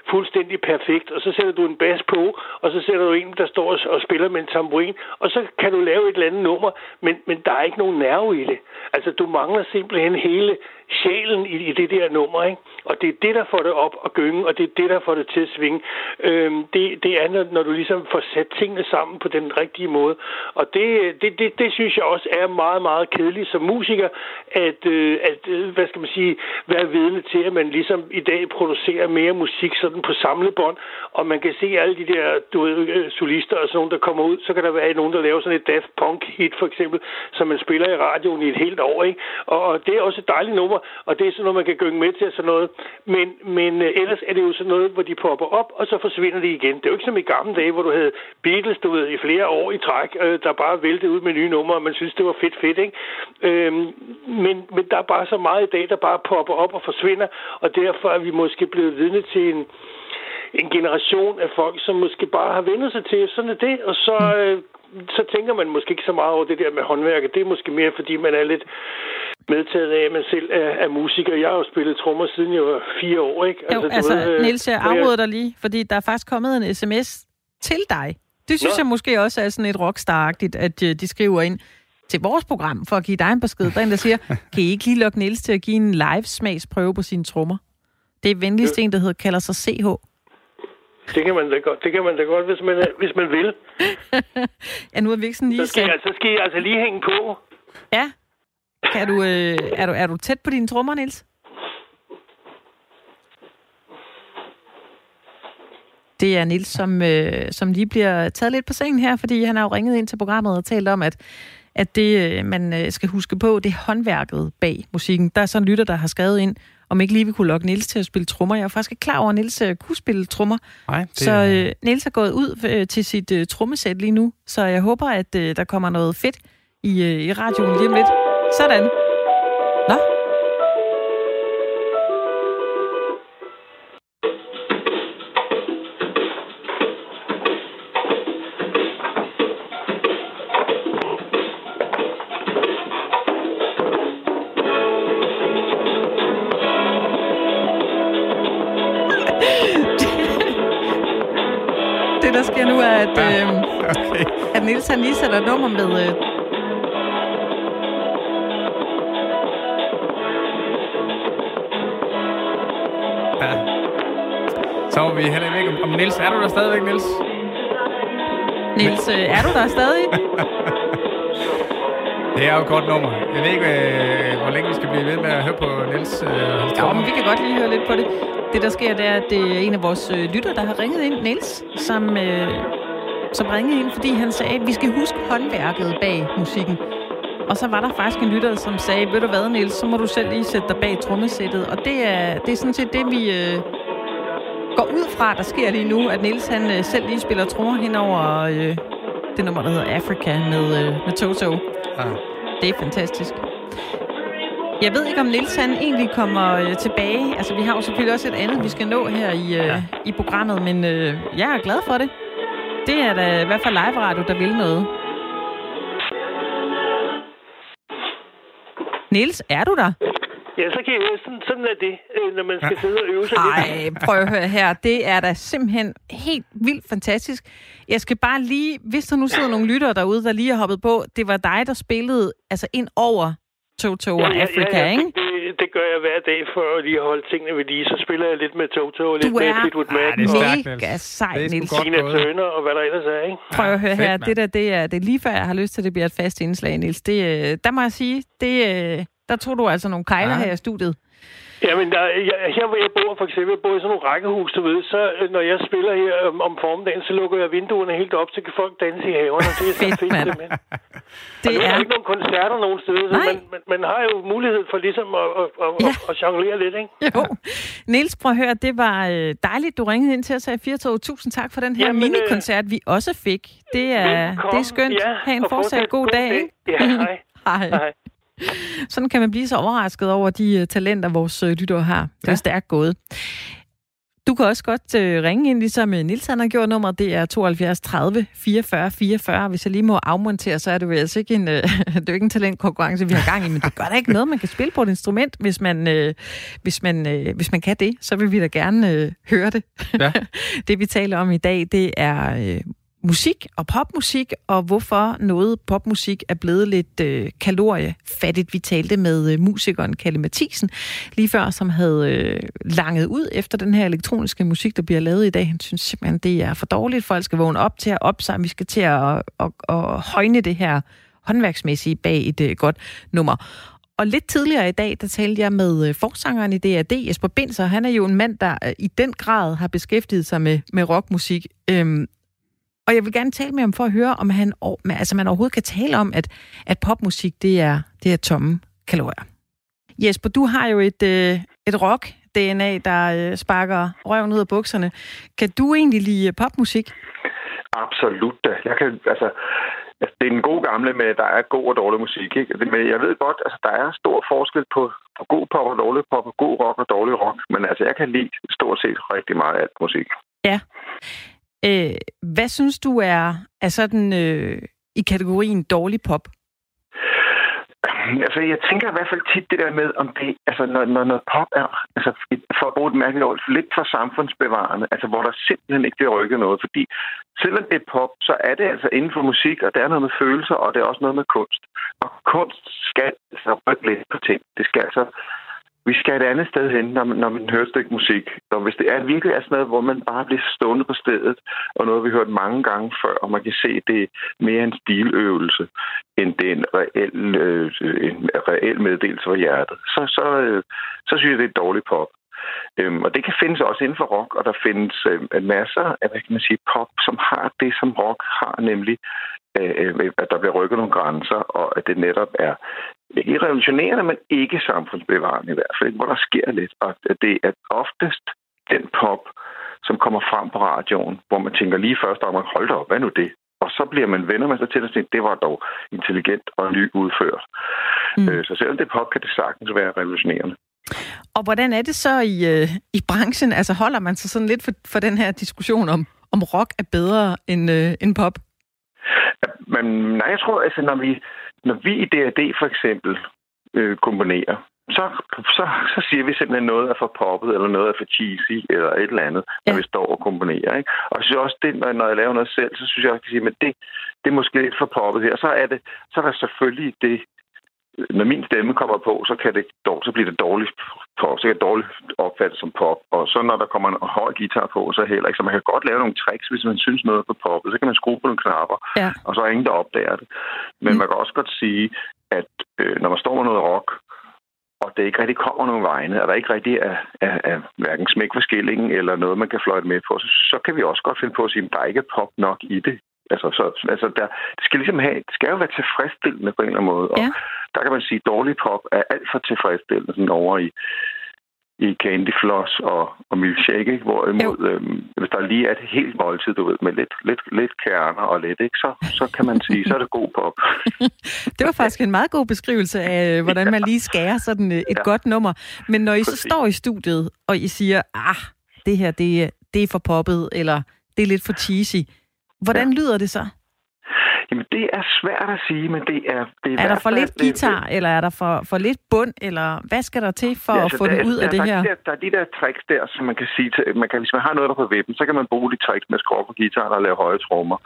fuldstændig perfekt, og så sætter du en bas på, og så sætter du en, der står og- og spiller med en tamburin, og så kan du lave et eller andet nummer, men, men der er ikke nogen nerve i det. Altså, du mangler simpelthen hele sjælen i, i det der nummer, ikke? Og det er det, der får det op og gynge, og det er det, der får det til at svinge. Øhm, det, det er, når, når du ligesom får sat tingene sammen på den rigtige måde. Og det, øh, det, det, det synes jeg også er meget, meget kedeligt som musiker, at, øh, at øh, hvad skal man sige, være vidne til, at man ligesom i dag producerer mere musik sådan på samlebånd, og man kan se alle de der, du ved, øh, solister og sådan nogle, der kommer ud, så kan der være nogen, der laver sådan et Daft Punk hit for eksempel, som man spiller i radioen i et helt år, ikke? Og, og det er også et dejligt nummer, og det er sådan noget, man kan gynge med til og sådan noget. Men, men øh, ellers er det jo sådan noget, hvor de popper op, og så forsvinder de igen. Det er jo ikke som i gamle dage, hvor du havde Beatles, du ved, i flere år i træk, øh, der bare væltede ud med nye numre, og man synes, det var fedt fedt, ikke? Øhm, men, men der er bare så meget i dag, der bare popper op og forsvinder, og derfor er vi måske blevet vidne til en, en generation af folk, som måske bare har vendt sig til, sådan er det, og så, øh, så tænker man måske ikke så meget over det der med håndværket. Det er måske mere, fordi man er lidt medtaget af, at man selv er, er musiker. Jeg har jo spillet trommer siden jeg var fire år, ikke? Jo, du altså, ved, øh, Niels, jeg hvor afbryder dig lige, fordi der er faktisk kommet en sms til dig. Det synes Nå. jeg måske også er sådan et rockstar-agtigt, at øh, de skriver ind til vores program, for at give dig en besked. Der er en, der siger, kan I ikke lige lukke Niels til at give en live-smagsprøve på sine trommer? Det er venligst en, der hedder, kalder sig CH. Det kan man da godt, det kan man da godt hvis, man, er- hvis man vil. Ja, nu er vi ikke sådan Så lige skal, sat. jeg, så skal jeg altså lige hænge på. Ja. Kan du, øh, er, du, er du tæt på dine trommer, Niels? Det er Nils, som, øh, som lige bliver taget lidt på sengen her, fordi han har jo ringet ind til programmet og talt om, at, at det, øh, man øh, skal huske på, det er håndværket bag musikken. Der er sådan en lytter, der har skrevet ind, om ikke lige vi kunne lokke Nils til at spille trommer. Jeg er faktisk ikke klar over, at Nils øh, kunne spille trommer. Nej, det Så øh, Nils er gået ud øh, til sit øh, trommesæt lige nu, så jeg håber, at øh, der kommer noget fedt i, øh, i radioen lige om lidt. Sådan. Nå, det der sker nu er, at, øh, Okay. at Nils han lige sætter nummer med... Øh, Så var vi heller ikke om, Niels. Er du der stadigvæk, Niels? Nils, øh, er du der stadig? Det er jo et godt nummer. Jeg ved ikke, øh, hvor længe vi skal blive ved med at høre på Niels. Øh, Ja, men vi kan godt lige høre lidt på det. Det, der sker, det er, at det er en af vores øh, lytter, der har ringet ind, Niels, som, øh, som ringede ind, fordi han sagde, at vi skal huske håndværket bag musikken. Og så var der faktisk en lytter, som sagde, ved du hvad, Niels, så må du selv lige sætte dig bag trommesættet. Og det er, det er sådan set det, vi øh, ud fra, der sker lige nu, at Niels han øh, selv lige spiller trommer hen over øh, det nummer, der hedder Africa med, øh, med Toto. Ja. Det er fantastisk. Jeg ved ikke, om Nils han egentlig kommer øh, tilbage. Altså, vi har jo selvfølgelig også et andet, vi skal nå her i, øh, ja. i programmet, men øh, jeg er glad for det. Det er da i hvert fald live-radio, der vil noget. Nils, er du der? Ja, så kan jeg sådan, sådan er det, øh, når man skal sidde og øve sig lidt. Ej, prøv at høre her. Det er da simpelthen helt vildt fantastisk. Jeg skal bare lige, hvis der nu sidder nogle lyttere derude, der lige har hoppet på, det var dig, der spillede altså ind over Toto og Africa, ikke? Det, det gør jeg hver dag for at lige holde tingene ved lige. Så spiller jeg lidt med Toto og lidt Du med Fleetwood Mac det er Mega Niels. sej, er Niels. Tina. Turner og hvad der ellers er, ikke? Prøv at høre fedt, her, det der, det er, det er lige før, jeg har lyst til, at det bliver et fast indslag, Niels. Det, øh, der må jeg sige, det, øh, der tog du altså nogle kejler Ja. her i studiet. Jamen, der, jeg, her hvor jeg bor, for eksempel, jeg bor i sådan nogle rækkehus, du ved, så øh, når jeg spiller her om, om formiddagen, så lukker jeg vinduerne helt op, så kan folk danse i haverne. Det er så Fedt, fedt, simpelthen. Det Og er der er... ikke nogen koncerter nogen steder, så man, man, man har jo mulighed for ligesom at, at, at, Ja. at, at jonglere lidt, ikke? Jo. Niels, prøv at høre, det var øh, dejligt, du ringede ind til os her i Firtog. Tusind tak for den her Jamen, øh, minikoncert, vi også fik. Det er, Velkommen. det er skønt. Ja, Ha' en og fortsat god god dag, dag. ikke? Ja, hej. Hej. Hej. Sådan kan man blive så overrasket over de uh, talenter, vores uh, lyttere har. Det er Ja. stærkt gået. Du kan også godt uh, ringe ind, ligesom Nils han har gjort nummer. Det er 72 30 44 44. Hvis jeg lige må afmontere, så er det jo altså ikke en, det er ikke en talentkonkurrence, vi har gang i, men det gør da ikke noget. Man kan spille på et instrument, hvis man, hvis man, hvis man kan det. Så vil vi da gerne høre det. Ja. det vi taler om i dag, det er musik og popmusik, og hvorfor noget popmusik er blevet lidt øh, kaloriefattigt. Vi talte med øh, musikeren Kalle Mathisen lige før, som havde øh, langet ud efter den her elektroniske musik, der bliver lavet i dag. Han synes simpelthen, det er for dårligt. Folk skal vågne op til at opsamle. Vi skal til at, at, at højne det her håndværksmæssige bag et øh, godt nummer. Og lidt tidligere i dag, der talte jeg med øh, forsangeren i DRD, Jesper Binser. Han er jo en mand, der øh, i den grad har beskæftiget sig med, med rockmusik. Øhm, og jeg vil gerne tale med ham for at høre, om han, altså man overhovedet kan tale om, at, at popmusik, det er, det er tomme kalorier. Jesper, du har jo et, øh, et rock-DNA, der øh, sparker røven ud af bukserne. Kan du egentlig lide popmusik? Absolut da. Jeg kan, altså, altså, det er en god gamle med, der er god og dårlig musik. Ikke? Men jeg ved godt, altså, der er stor forskel på, på god pop og dårlig pop, og god rock og dårlig rock. Men altså, jeg kan lide stort set rigtig meget af alt musik. Ja. Øh, hvad synes du er, er sådan øh, i kategorien dårlig pop? Altså, jeg tænker i hvert fald tit det der med, om det, altså, når, når noget pop er, altså, for at bruge et mærkeligt ord, lidt for samfundsbevarende, altså, hvor der simpelthen ikke bliver rykket noget, fordi selvom det er pop, så er det altså inden for musik, og der er noget med følelser, og det er også noget med kunst. Og kunst skal altså rykke lidt på ting. Det skal altså, vi skal et andet sted hen, når man, når man hører et stykke musik. Og hvis det er virkelig er sådan noget, hvor man bare bliver stående på stedet, og noget, vi har hørt mange gange før, og man kan se, det er mere en stiløvelse, end det er en reel, øh, en reel meddelelse fra hjertet, så, så, øh, så synes jeg, det er dårlig pop. Øhm, og det kan findes også inden for rock, og der findes øh, masser af, hvad kan man sige, pop, som har det, som rock har, nemlig øh, øh at der bliver rykket nogle grænser, og at det netop er ikke revolutionerende, men ikke samfundsbevarende i hvert fald, hvor der sker lidt. Og at det er oftest den pop, som kommer frem på radioen, hvor man tænker lige først om, hold da op, hvad nu det? Og så bliver man venner med sig til at sige, det var dog intelligent og ny udført. Mm. Øh, så selvom det pop, kan det sagtens være revolutionerende. Og hvordan er det så i, øh, i branchen? Altså holder man sig sådan lidt for, for den her diskussion om, om rock er bedre end, øh, end pop? Men nej, jeg tror, altså, når vi, når vi i D&D for eksempel øh, komponerer, så, så, så siger vi simpelthen noget er for poppet, eller noget er for cheesy, eller et eller andet, når Ja. vi står og komponerer. Ikke? Og synes også, det, når, når jeg laver noget selv, så synes jeg også, at sige, men det, det er måske lidt for poppet her. Så er, det, så er der selvfølgelig det, når min stemme kommer på, så, kan det, så bliver det dårligt pop, så kan det dårligt opfattet som pop. Og så når der kommer en høj guitar på, så heller ikke. Så man kan godt lave nogle tricks, hvis man synes noget er for poppet. Så kan man skrue på nogle knapper, Ja. og så er ingen, der opdager det. Men Mm. man kan også godt sige, at øh, når man står med noget rock, og det ikke rigtig kommer nogen vegne, og der ikke rigtig er, er, er hverken smæk for skillingen eller noget, man kan fløjte med på, så, så kan vi også godt finde på at sige, at der er ikke pop nok i det. Altså, så, altså der, det skal ligesom have, det skal jo være tilfredsstillende på en eller anden måde. Og Ja. der kan man sige, at dårlig pop er alt for tilfredsstillende sådan over i, i Candy Floss og, og Milkshake, ikke? Hvorimod, øhm, hvis der lige er et helt måltid, du ved, med lidt, lidt, lidt kerner og lidt, ikke? Så, så kan man sige, så er det god pop. Det var faktisk en meget god beskrivelse af, hvordan man lige skærer sådan øh, et Ja. godt nummer. Men når I så står i studiet, og I siger, ah, det her, det, det er for poppet, eller det er lidt for cheesy. Hvordan lyder det så? Jamen, det er svært at sige, men det er... Det i Er der for lidt guitar, eller er der for, for lidt bund, eller hvad skal der til for at få der, den ud af der, det her? Der, der er de der tricks der, som man kan sige til... Man kan, hvis man har noget der på vippen, så kan man bruge de tricks med at skrue på guitaren og lave høje trommer.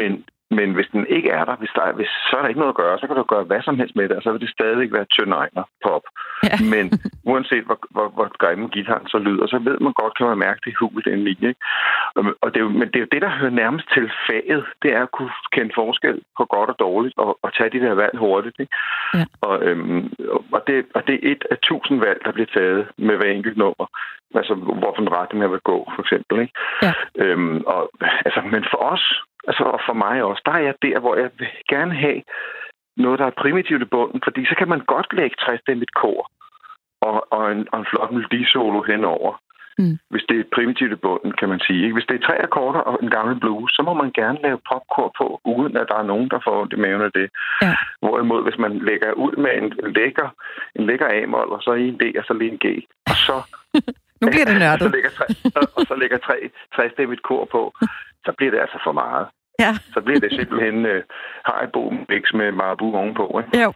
Men, men hvis den ikke er der, hvis der er, hvis, så er der ikke noget at gøre. Så kan du gøre hvad som helst med det, og så vil det stadigvæk være tønegner pop. Ja. Men uanset hvor, hvor, hvor grimme gitaren så lyder, så ved man godt, kan man mærke det hul indeni. Ikke? Og, og det er jo, men det er jo det, der hører nærmest til faget. Det er at kunne kende forskel på godt og dårligt, og, og tage de der valg hurtigt. Ikke? Ja. Og, øhm, og, det, og det er et af tusind valg, der bliver taget med hver enkelt nummer. Altså, hvorfor en retning jeg vil gå, for eksempel. Ikke? Ja. Øhm, og, altså, men for os, altså, og for mig også, der er jeg der, hvor jeg vil gerne have noget, der er primitivt i bunden, fordi så kan man godt lægge 60 kor og, og, en, og en flot melodisolo henover. Mm. Hvis det er primitivt i bunden, kan man sige. Ikke? Hvis det er tre akkorder og en gammel blues, så må man gerne lave popkor på, uden at der er nogen, der får i maven af det. Ja. Hvorimod, hvis man lægger ud med en lækker, en lækker A-mol, og så en D, og så lige en G, og så, Nu bliver det og så nørdet. lægger tre, og- og så lægger tre, tre stemmigt kor på, så bliver det altså for meget. Ja, Så bliver det simpelthen øh, Haribo mix med Marabu ovenpå. Ikke? jo.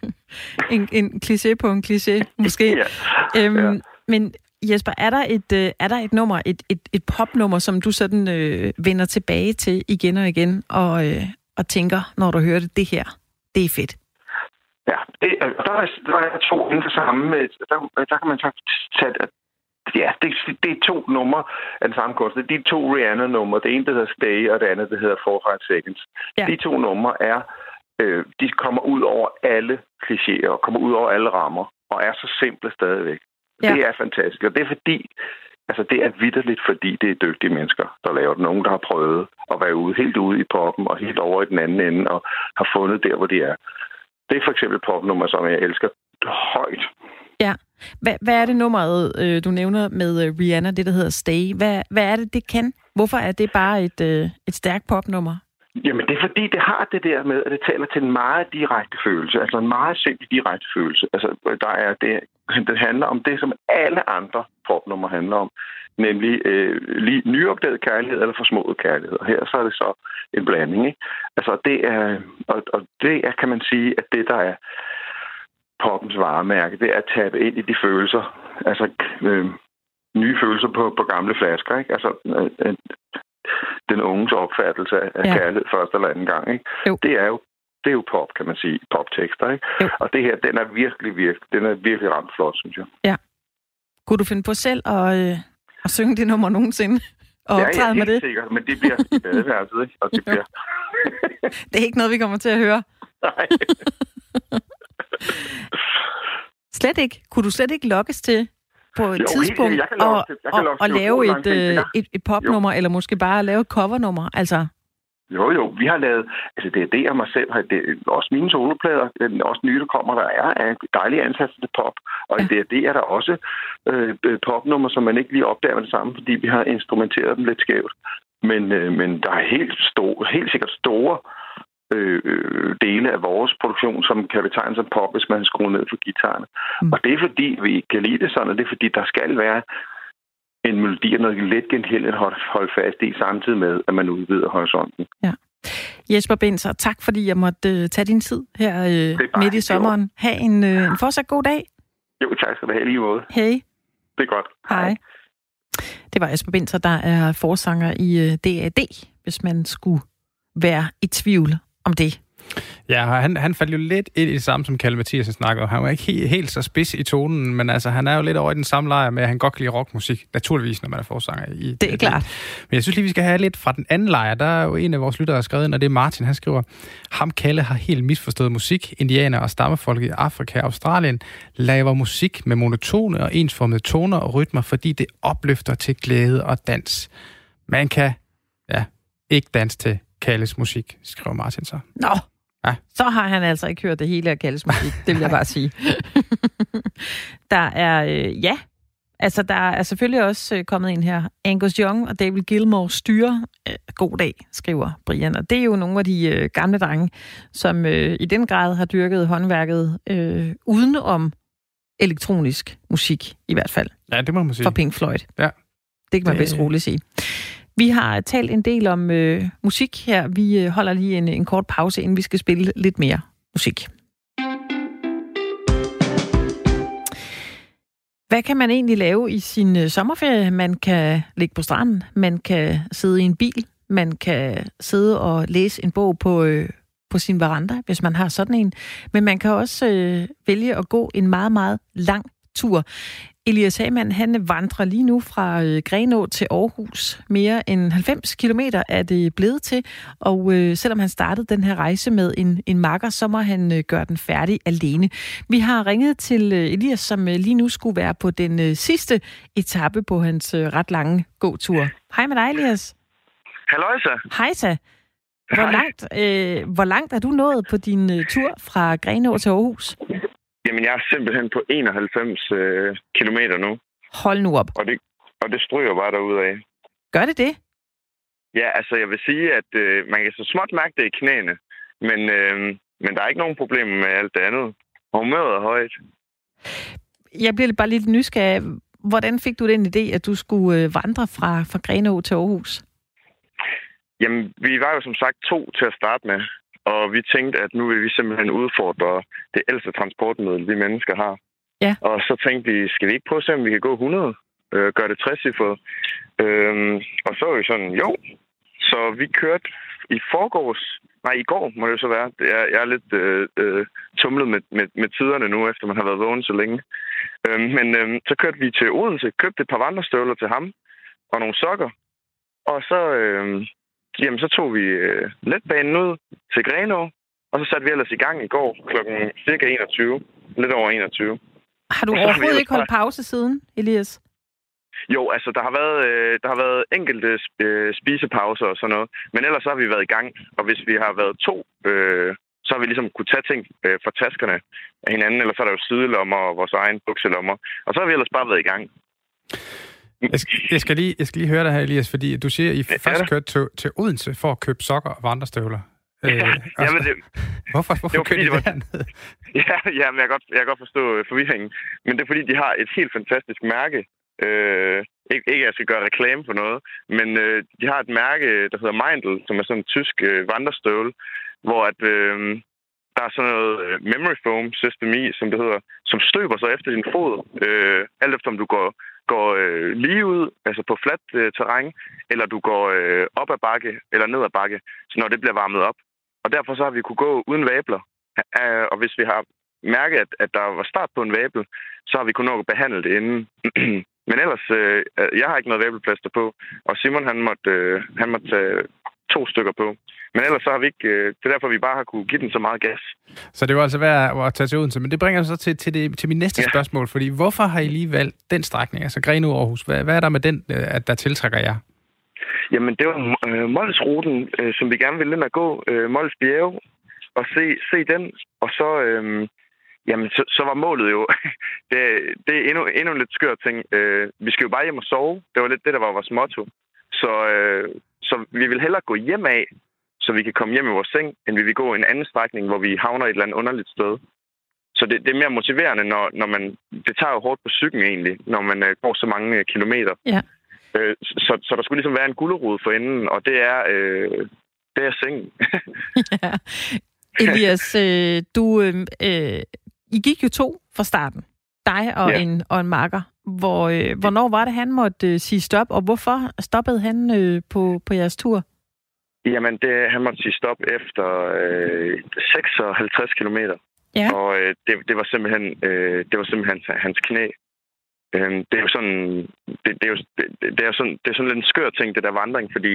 en, en kliché på en kliché, måske. Ja. Øhm, Ja. Men Jesper, er der et, øh, er der et nummer, et, et, et popnummer, som du sådan øh, vender tilbage til igen og igen, og, øh, og tænker, når du hører det, det her, det er fedt? Ja, det, der, er, der er to inden for samme. øh, Der, der kan man så tage... Ja, det, det er to numre af den samme kunstner. De er to Rihanna-numre. Det ene, der hedder Stay, og det andet, der hedder 4 Seconds. Ja. De to numre er... Øh, de kommer ud over alle klichéer, og kommer ud over alle rammer, og er så simple stadigvæk. Ja. Det er fantastisk, og det er fordi... Altså, det er vidderligt, fordi det er dygtige mennesker, der laver det. Nogen, der har prøvet at være ude, helt ude i poppen, og helt over i den anden ende, og har fundet der, hvor de er. Det er for eksempel popnummer, som jeg elsker højt. Ja. Hvad, hvad er det nummeret, øh, du nævner med øh, Rihanna, det der hedder Stay? Hvad, hvad er det, det kan? Hvorfor er det bare et, øh, et stærkt popnummer? Jamen, det er fordi, det har det der med, at det taler til en meget direkte følelse. Altså en meget simpel direkte følelse. Altså, der er det, det handler om det, som alle andre popnummer handler om. Nemlig øh, lige nyopdaget kærlighed eller forsmået kærlighed. Og her så er det så en blanding. Ikke? Altså, det er, og, og det er, kan man sige, at det, der er poppens varemærke, det er at tabe ind i de følelser. Altså, øh, nye følelser på, på gamle flasker. Ikke? Altså, øh, øh, den unges opfattelse af Ja. ja. kærlighed første eller anden gang. Ikke? Jo. Det er jo det er jo pop, kan man sige, poptekster, ikke? Jo. Og det her, den er virkelig, virkelig, den er virkelig ramt flot, synes jeg. Kunne du finde på selv at, øh, at synge det nummer nogensinde? Og det er optræde jeg med helt det? sikkert, men det bliver i badeværelset, ikke? Og det Jo. bliver... Det er ikke noget, vi kommer til at høre. Nej. Slet ikke. Kunne du slet ikke lokkes til på et Jo, helt tidspunkt. Jeg lave og, til- jeg og, lave og et, øh, ja. et, et popnummer, eller måske bare lave et covernummer? Altså, Jo, jo, vi har lavet, altså det er det, og mig selv har, det, også mine soloplader, øh, også nye, der kommer, der er, er dejlige ansatser til pop, og Ja. ja. det, er, det er der også øh, øh, popnummer, som man ikke lige opdager med det samme, fordi vi har instrumenteret dem lidt skævt. Men, øh, men der er helt, store, helt sikkert store øh, øh, dele af vores produktion, som kan betegnes som pop, hvis man skruer ned for guitarerne. Mm. Og det er fordi, vi ikke kan lide det sådan, og det er fordi, der skal være en melodi og noget let genkendeligt at holde, fast i, samtidig med, at man udvider horisonten. Jesper Benser, tak fordi jeg måtte øh, tage din tid her øh, midt i sommeren. Ha' en, øh, en fortsat god dag. Jo, tak skal du have lige måde. Hej. Det er godt. Hej. Det var Jesper Binter, der er forsanger i øh, DAD, hvis man skulle være i tvivl om det. Ja, han, han faldt jo lidt ind i det samme, som Kalle Mathiasen snakkede om. Han var ikke helt, helt så spids i tonen, men altså, han er jo lidt over i den samme lejr med, at han godt kan lide rockmusik. Naturligvis, når man er forsanger i Det er klart. Men jeg synes lige, vi skal have lidt fra den anden lejr. Der er jo en af vores lyttere, der har skrevet ind, og det er Martin. Han skriver, ham Kalle har helt misforstået musik. Indianer og stammefolk i Afrika og Australien laver musik med monotone og ensformede toner og rytmer, fordi det opløfter til glæde og dans. Man kan, ja, ikke danse til Kalles musik, skriver Martin så. Nå, Ja. så har han altså ikke hørt det hele af Kalles musik, det vil jeg bare sige. der er, øh, ja, altså der er selvfølgelig også øh, kommet ind her. Angus Young og David Gilmour styrer. Øh, god dag, skriver Brian. Og det er jo nogle af de øh, gamle drenge, som øh, i den grad har dyrket håndværket øh, uden om elektronisk musik, i hvert fald, Ja, det må man sige. for Pink Floyd. Ja. Det kan man Det- vist roligt sige. Vi har talt en del om øh, musik her. Vi øh, holder lige en, en kort pause, inden vi skal spille lidt mere musik. Hvad kan man egentlig lave i sin øh, sommerferie? Man kan ligge på stranden, man kan sidde i en bil, man kan sidde og læse en bog på, øh, på sin veranda, hvis man har sådan en. Men man kan også øh, vælge at gå en meget, meget lang tur. Elias Hamann, han vandrer lige nu fra øh, Grenå til Aarhus. Mere end 90 kilometer er det blevet til, og øh, selvom han startede den her rejse med en, en makker, så må han øh, gøre den færdig alene. Vi har ringet til øh, Elias, som øh, lige nu skulle være på den øh, sidste etape på hans øh, ret lange gåtur. Hej med dig, Elias. Halløjsa. Hej, så. Hvor Hej. langt, øh, hvor langt er du nået på din øh, tur fra Grenå til Aarhus? Jamen, jeg er simpelthen på 91 øh, kilometer nu, Hold nu op. og det, og det stryger bare derudad. Gør det det? Ja, altså, jeg vil sige, at øh, man kan så småt mærke det i knæene, men, øh, men der er ikke nogen problemer med alt det andet. Humøret er højt. Jeg bliver bare lidt nysgerrig. Hvordan fik du den idé, at du skulle øh, vandre fra, fra Grenå til Aarhus? Jamen, vi var jo som sagt to til at starte med, og vi tænkte, at nu vil vi simpelthen udfordre det ældste transportmiddel, vi mennesker har. Ja. Og så tænkte vi, skal vi ikke prøve at se, om vi kan gå 100? Øh, gøre det 60 øhm, Og så var vi sådan, jo. Så vi kørte i forgårs, nej, i går må det så være. Er, jeg er lidt øh, øh, tumlet med, med, med tiderne nu, efter man har været vågen så længe. Øhm, men øhm, så kørte vi til Odense, købte et par vandrestøvler til ham, og nogle sokker. Og så, øhm, jamen, så tog vi øh, letbanen ud til Grenå, og så satte vi ellers i gang i går klokken cirka 21. Lidt over 21. Har du overhovedet ikke holdt pause siden, Elias? Jo, altså, der har været, øh, der har været enkelte øh, spisepauser og sådan noget. Men ellers så har vi været i gang. Og hvis vi har været to, øh, så har vi ligesom kunne tage ting øh, fra taskerne af hinanden. Eller så er der jo sidelommer og vores egen bukselommer. Og så har vi ellers bare været i gang. Jeg skal, jeg, skal lige, jeg skal lige høre dig her, Elias, fordi du siger, at I Ja, først kørte til, til Odense for at købe sokker og vandrestøvler. Øh, Ja, og jamen, så- det, hvorfor hvorfor det var kørte I det var-? Ja, ja men jeg, kan godt, jeg kan godt forstå øh, forvirringen. Men det er fordi, de har et helt fantastisk mærke. Øh, ikke, ikke, at jeg skal gøre reklame for noget, men øh, de har et mærke, der hedder Mindel, som er sådan en tysk øh, vandrestøvle, hvor at, øh, der er sådan noget øh, memory foam system i, som det hedder, som støber sig efter din fod, øh, alt efter om du går, går øh, lige ud, altså på fladt øh, terræn, eller du går øh, op ad bakke, eller ned ad bakke, så når det bliver varmet op. Og derfor så har vi kunne gå uden vabler. Øh, og hvis vi har mærket, at, at der var start på en vabel, så har vi kunnet nå at behandle det inden. Men ellers, øh, jeg har ikke noget vabelplaster på. Og Simon, han måtte, øh, han måtte tage to stykker på. Men ellers så har vi ikke... Øh, det er derfor, vi bare har kunne give den så meget gas. Så det var altså værd at tage til Odense. Men det bringer os så til, til, det, til min næste ja. spørgsmål. Fordi hvorfor har I lige valgt den strækning, altså Greno Aarhus? Hvad, hvad er der med den, øh, at der tiltrækker jer? Jamen, det var øh, Molsruten, øh, som vi gerne ville ind og gå. Øh, Mols Bjerge. Og se, se den. Og så... Øh, jamen, så, så var målet jo... det, det er endnu, endnu en lidt skør ting. Øh, vi skal jo bare hjem og sove. Det var lidt det, der var vores motto. Så, øh, så vi vil hellere gå hjem af, så vi kan komme hjem i vores seng, end vi vil gå en anden strækning, hvor vi havner et eller andet underligt sted. Så det, det er mere motiverende, når, når man... Det tager jo hårdt på cyklen egentlig, når man øh, går så mange øh, kilometer. Ja. Øh, så, så der skulle ligesom være en gulderod for enden, og det er, øh, det er sengen. ja. Elias, øh, du, øh, øh, I gik jo to fra starten. Dig og, Ja. en, og en makker. Hvor, øh, hvornår var det, han måtte øh, sige stop, og hvorfor stoppede han øh, på, på jeres tur? Jamen, det, han måtte sige stop efter øh, 56 kilometer. Ja. Og øh, det, det, var simpelthen, øh, det var simpelthen hans, hans knæ. Øh, det er jo sådan, det, det, er jo, det, det, er sådan, det er sådan lidt en skør ting, det der vandring, fordi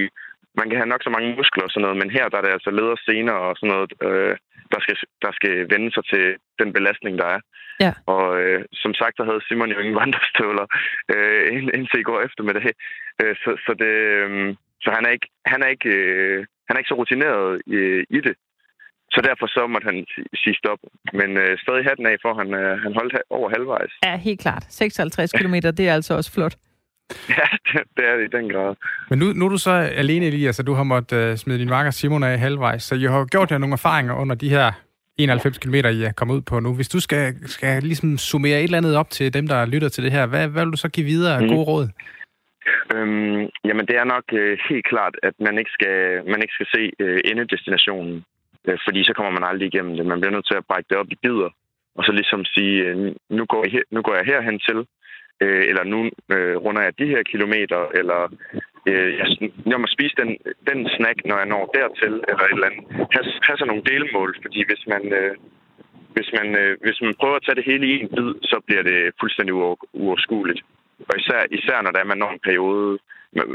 man kan have nok så mange muskler og sådan noget, men her der er det altså leder senere og sådan noget, øh, der, skal, der skal vende sig til den belastning, der er. Ja. Og øh, som sagt, der havde Simon jo ingen vandrestøvler, øh, ind- indtil i går efter med det her. Øh, så, så, det, øh, så han er ikke, han er ikke, øh, han er ikke så rutineret i, i det. Så derfor så måtte han si- sige stop. Men øh, stadig hatten af, for han, øh, han holdt over halvvejs. Ja, helt klart. 56 km, det er altså også flot. Ja, det, det er det i den grad. Men nu, nu er du så alene, Elias, og du har måttet uh, smide din makker Simon af halvvejs. Så I har jo gjort jer nogle erfaringer under de her 91 km, I er kommet ud på nu. Hvis du skal, skal ligesom summere et eller andet op til dem, der lytter til det her, hvad, hvad vil du så give videre af Mhm. gode råd? Øhm, jamen, det er nok øh, helt klart, at man ikke skal, man ikke skal se øh, endedestinationen. Øh, fordi så kommer man aldrig igennem det. Man bliver nødt til at brække det op i bidder. Og så ligesom sige, øh, nu, går jeg her, nu går jeg herhen til. Øh, eller nu øh, runder jeg de her kilometer. Eller øh, jeg, jeg må spise den, den snack, når jeg når dertil. Eller et eller andet. Has, has så nogle delmål. Fordi hvis man... Øh, hvis man, øh, hvis man prøver at tage det hele i en bid, så bliver det fuldstændig uoverskueligt. Og især, især når der er, man når en periode,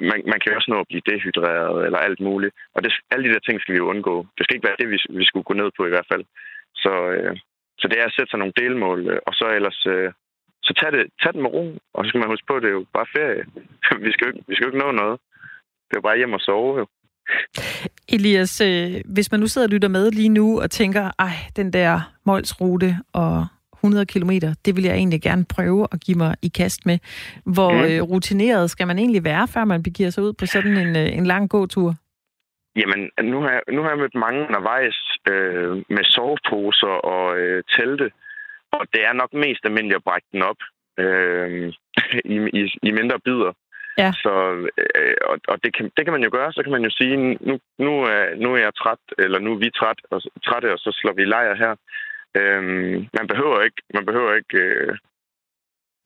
man, man, kan jo også nå at blive dehydreret eller alt muligt. Og det, alle de der ting skal vi jo undgå. Det skal ikke være det, vi, vi skulle gå ned på i hvert fald. Så, øh, så det er at sætte sig nogle delmål, øh, og så ellers... Øh, så tag, det, tag den med ro, og så skal man huske på, at det er jo bare ferie. vi, skal jo ikke, vi skal jo ikke nå noget. Det er jo bare hjem og sove, jo. Elias, øh, hvis man nu sidder og lytter med lige nu og tænker, ej, den der Molsrute og 100 km, det vil jeg egentlig gerne prøve at give mig i kast med. Hvor Mm. øh, rutineret skal man egentlig være, før man begiver sig ud på sådan en, øh, en lang gåtur? Jamen, nu har jeg, nu har jeg mødt mange undervejs øh, med soveposer og øh, telte, og det er nok mest almindeligt at brække den op øh, i, i, i mindre bidder. Ja. Så, øh, og, og det, kan, det kan man jo gøre. Så kan man jo sige, nu, nu, er, nu er jeg træt, eller nu er vi træt, og, trætte, og så slår vi lejr her. Øh, man behøver ikke, man behøver ikke øh,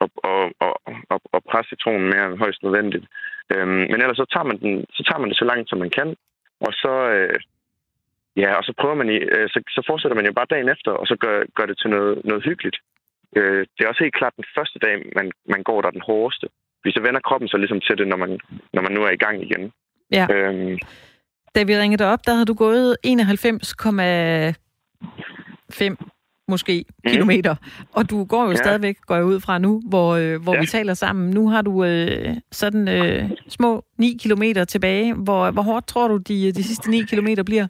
at, at, at, at, at presse citronen mere end højst nødvendigt. Øh, men ellers så tager, man den, så tager man det så langt, som man kan. Og så, øh, ja, og så prøver man i, øh, så, så fortsætter man jo bare dagen efter, og så gør, gør det til noget, noget hyggeligt. Øh, det er også helt klart den første dag, man, man går der den hårdeste. Fordi så vender kroppen sig ligesom til det, når man, når man nu er i gang igen. Ja. Øhm, Da vi ringede op, der havde du gået 91,5 måske Mhm. kilometer. Og du går jo Ja. stadigvæk, går jeg ud fra nu, hvor, øh, hvor Ja. vi taler sammen. Nu har du øh, sådan øh, små 9 kilometer tilbage. Hvor, hvor hårdt tror du, de, de sidste 9 kilometer bliver?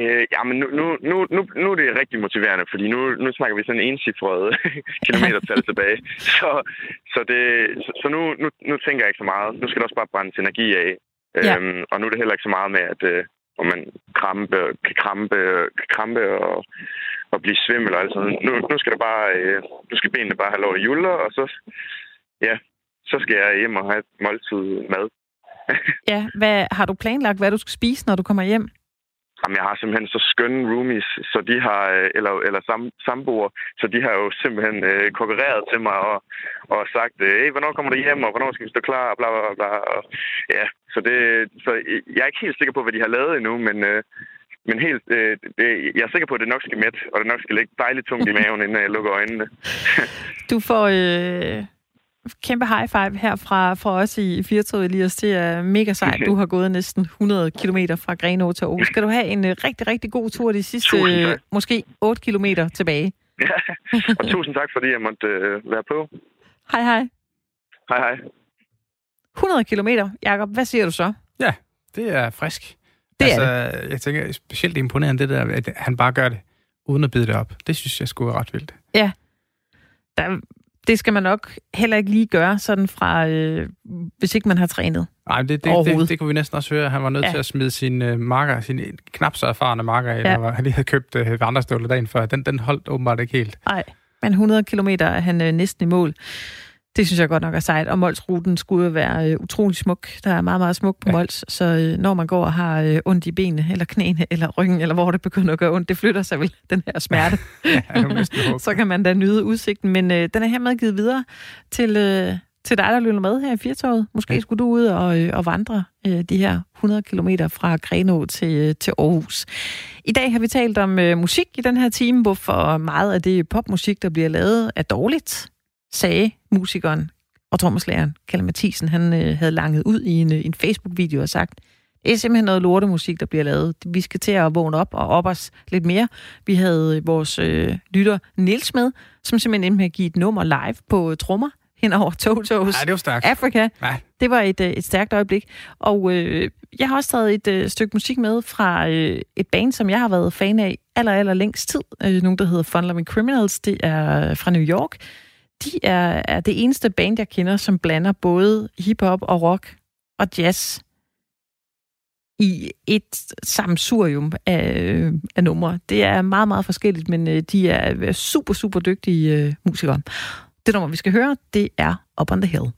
øh, jamen, nu, nu, nu, nu, nu er det rigtig motiverende, fordi nu, nu snakker vi sådan en encifret kilometertal tilbage. Så, så, det, så, så nu, nu, nu tænker jeg ikke så meget. Nu skal der også bare brændes energi af. Ja. Øhm, og nu er det heller ikke så meget med, at øh, hvor man krampe, kan krampe, kan krampe og, og blive svimmel og alt sådan. Nu, nu skal der bare, øh, nu skal benene bare have lov at julle, og så, ja, så skal jeg hjem og have et måltid mad. Ja, hvad, har du planlagt, hvad du skal spise, når du kommer hjem? Jamen, jeg har simpelthen så skønne roomies, så de har, øh, eller, eller sam, samboer, så de har jo simpelthen øh, konkurreret til mig og, og sagt, øh, hey, hvornår kommer du hjem, og hvornår skal vi stå klar, og bla bla bla. Og, ja, så, det, så jeg er ikke helt sikker på, hvad de har lavet endnu, men, øh, men helt, øh, det, jeg er sikker på, at det nok skal mæt, og det nok skal ligge dejligt tungt i maven, inden jeg lukker øjnene. Du får, øh, Kæmpe high five her fra, fra os i Firtoget, Elias. Det er mega sejt. Du har gået næsten 100 km fra Grenaa til Aarhus. Skal du have en uh, rigtig, rigtig god tur de sidste uh, måske 8 km tilbage. Ja, og tusind tak, fordi jeg måtte øh, være på. Hej, hej. Hej, hej. 100 km. Jakob, hvad siger du så? Ja, det er frisk. Det altså, er Jeg tænker specielt imponerende det der, at han bare gør det, uden at bide det op. Det synes jeg skulle er ret vildt. Ja. Der, det skal man nok heller ikke lige gøre, sådan fra, øh, hvis ikke man har trænet. Nej, det, det, det, det, kunne vi næsten også høre. Han var nødt Ja. til at smide sin uh, marker, sin knap så erfarne marker, Ja. hvor han lige havde købt uh, vandrestøvler dagen før. Den, den holdt åbenbart ikke helt. Nej, men 100 km er han øh, næsten i mål. Det synes jeg godt nok er sejt. Og Mols-ruten skulle jo være øh, utrolig smuk. Der er meget, meget smuk på ja. Mols. Så øh, når man går og har øh, ondt i benene, eller knæene, eller ryggen, eller hvor det begynder at gøre ondt, det flytter sig vel, den her smerte. Ja, så kan man da nyde udsigten. Men øh, den er hermed givet videre til, øh, til dig, der lytter med her i Firtoget. Måske skulle du ud og, øh, og vandre øh, de her 100 km fra Grenaa til, øh, til Aarhus. I dag har vi talt om øh, musik i den her time, hvorfor meget af det popmusik, der bliver lavet, er dårligt, sagde musikeren og trommeslageren Kalle Mathisen. Han øh, havde langet ud i en, øh, en Facebook-video og sagt, det er simpelthen noget lortemusik, der bliver lavet. Vi skal til at vågne op og op os lidt mere. Vi havde øh, vores øh, lytter Nils med, som simpelthen endte med at give et nummer live på øh, trommer hen over Totos Ja, det var stærkt. Afrika. Ja. Det var et, et stærkt øjeblik. Og øh, jeg har også taget et øh, stykke musik med fra øh, et band, som jeg har været fan af aller, aller længst tid. Øh, nogen, der hedder Fun Loving Criminals. Det er fra New York. De er, er det eneste band, jeg kender, som blander både hiphop og rock og jazz i et samsurium af, af numre. Det er meget, meget forskelligt, men øh, de er super, super dygtige øh, musikere. Det nummer, vi skal høre, det er Up on the Hill.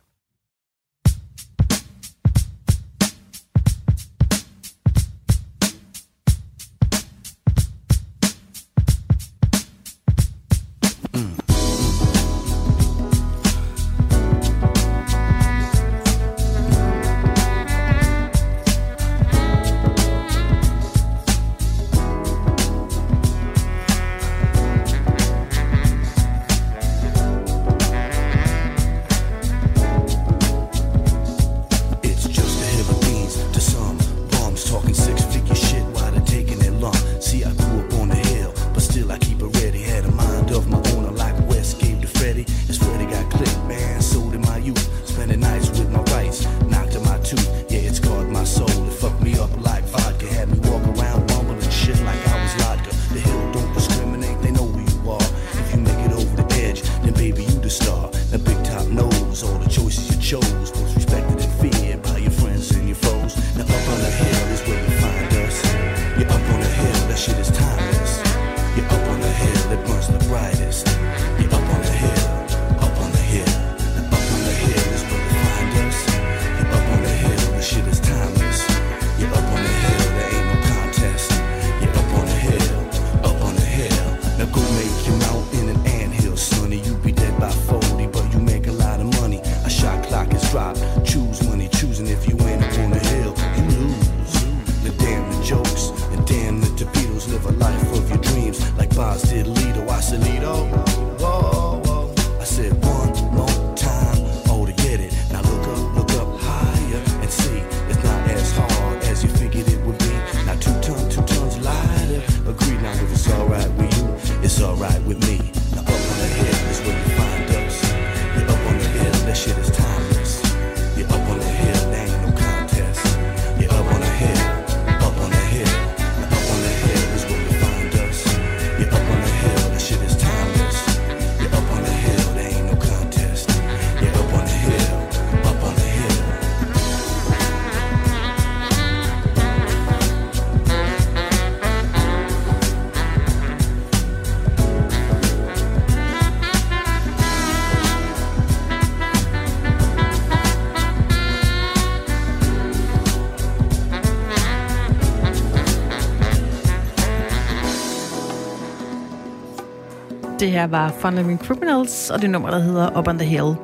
Her var Fun Living Criminals, og det nummer, der hedder Up on the Hill,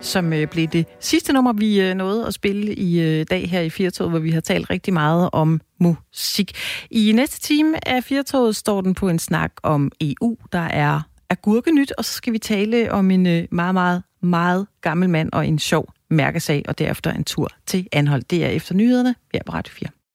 som øh, blev det sidste nummer, vi øh, nåede at spille i øh, dag her i Firtoget, hvor vi har talt rigtig meget om musik. I næste time af Firtoget står den på en snak om EU, der er agurkenyt, og så skal vi tale om en øh, meget, meget meget gammel mand og en sjov mærkesag, og derefter en tur til Anhold. Det er efter nyhederne her på Radio 4.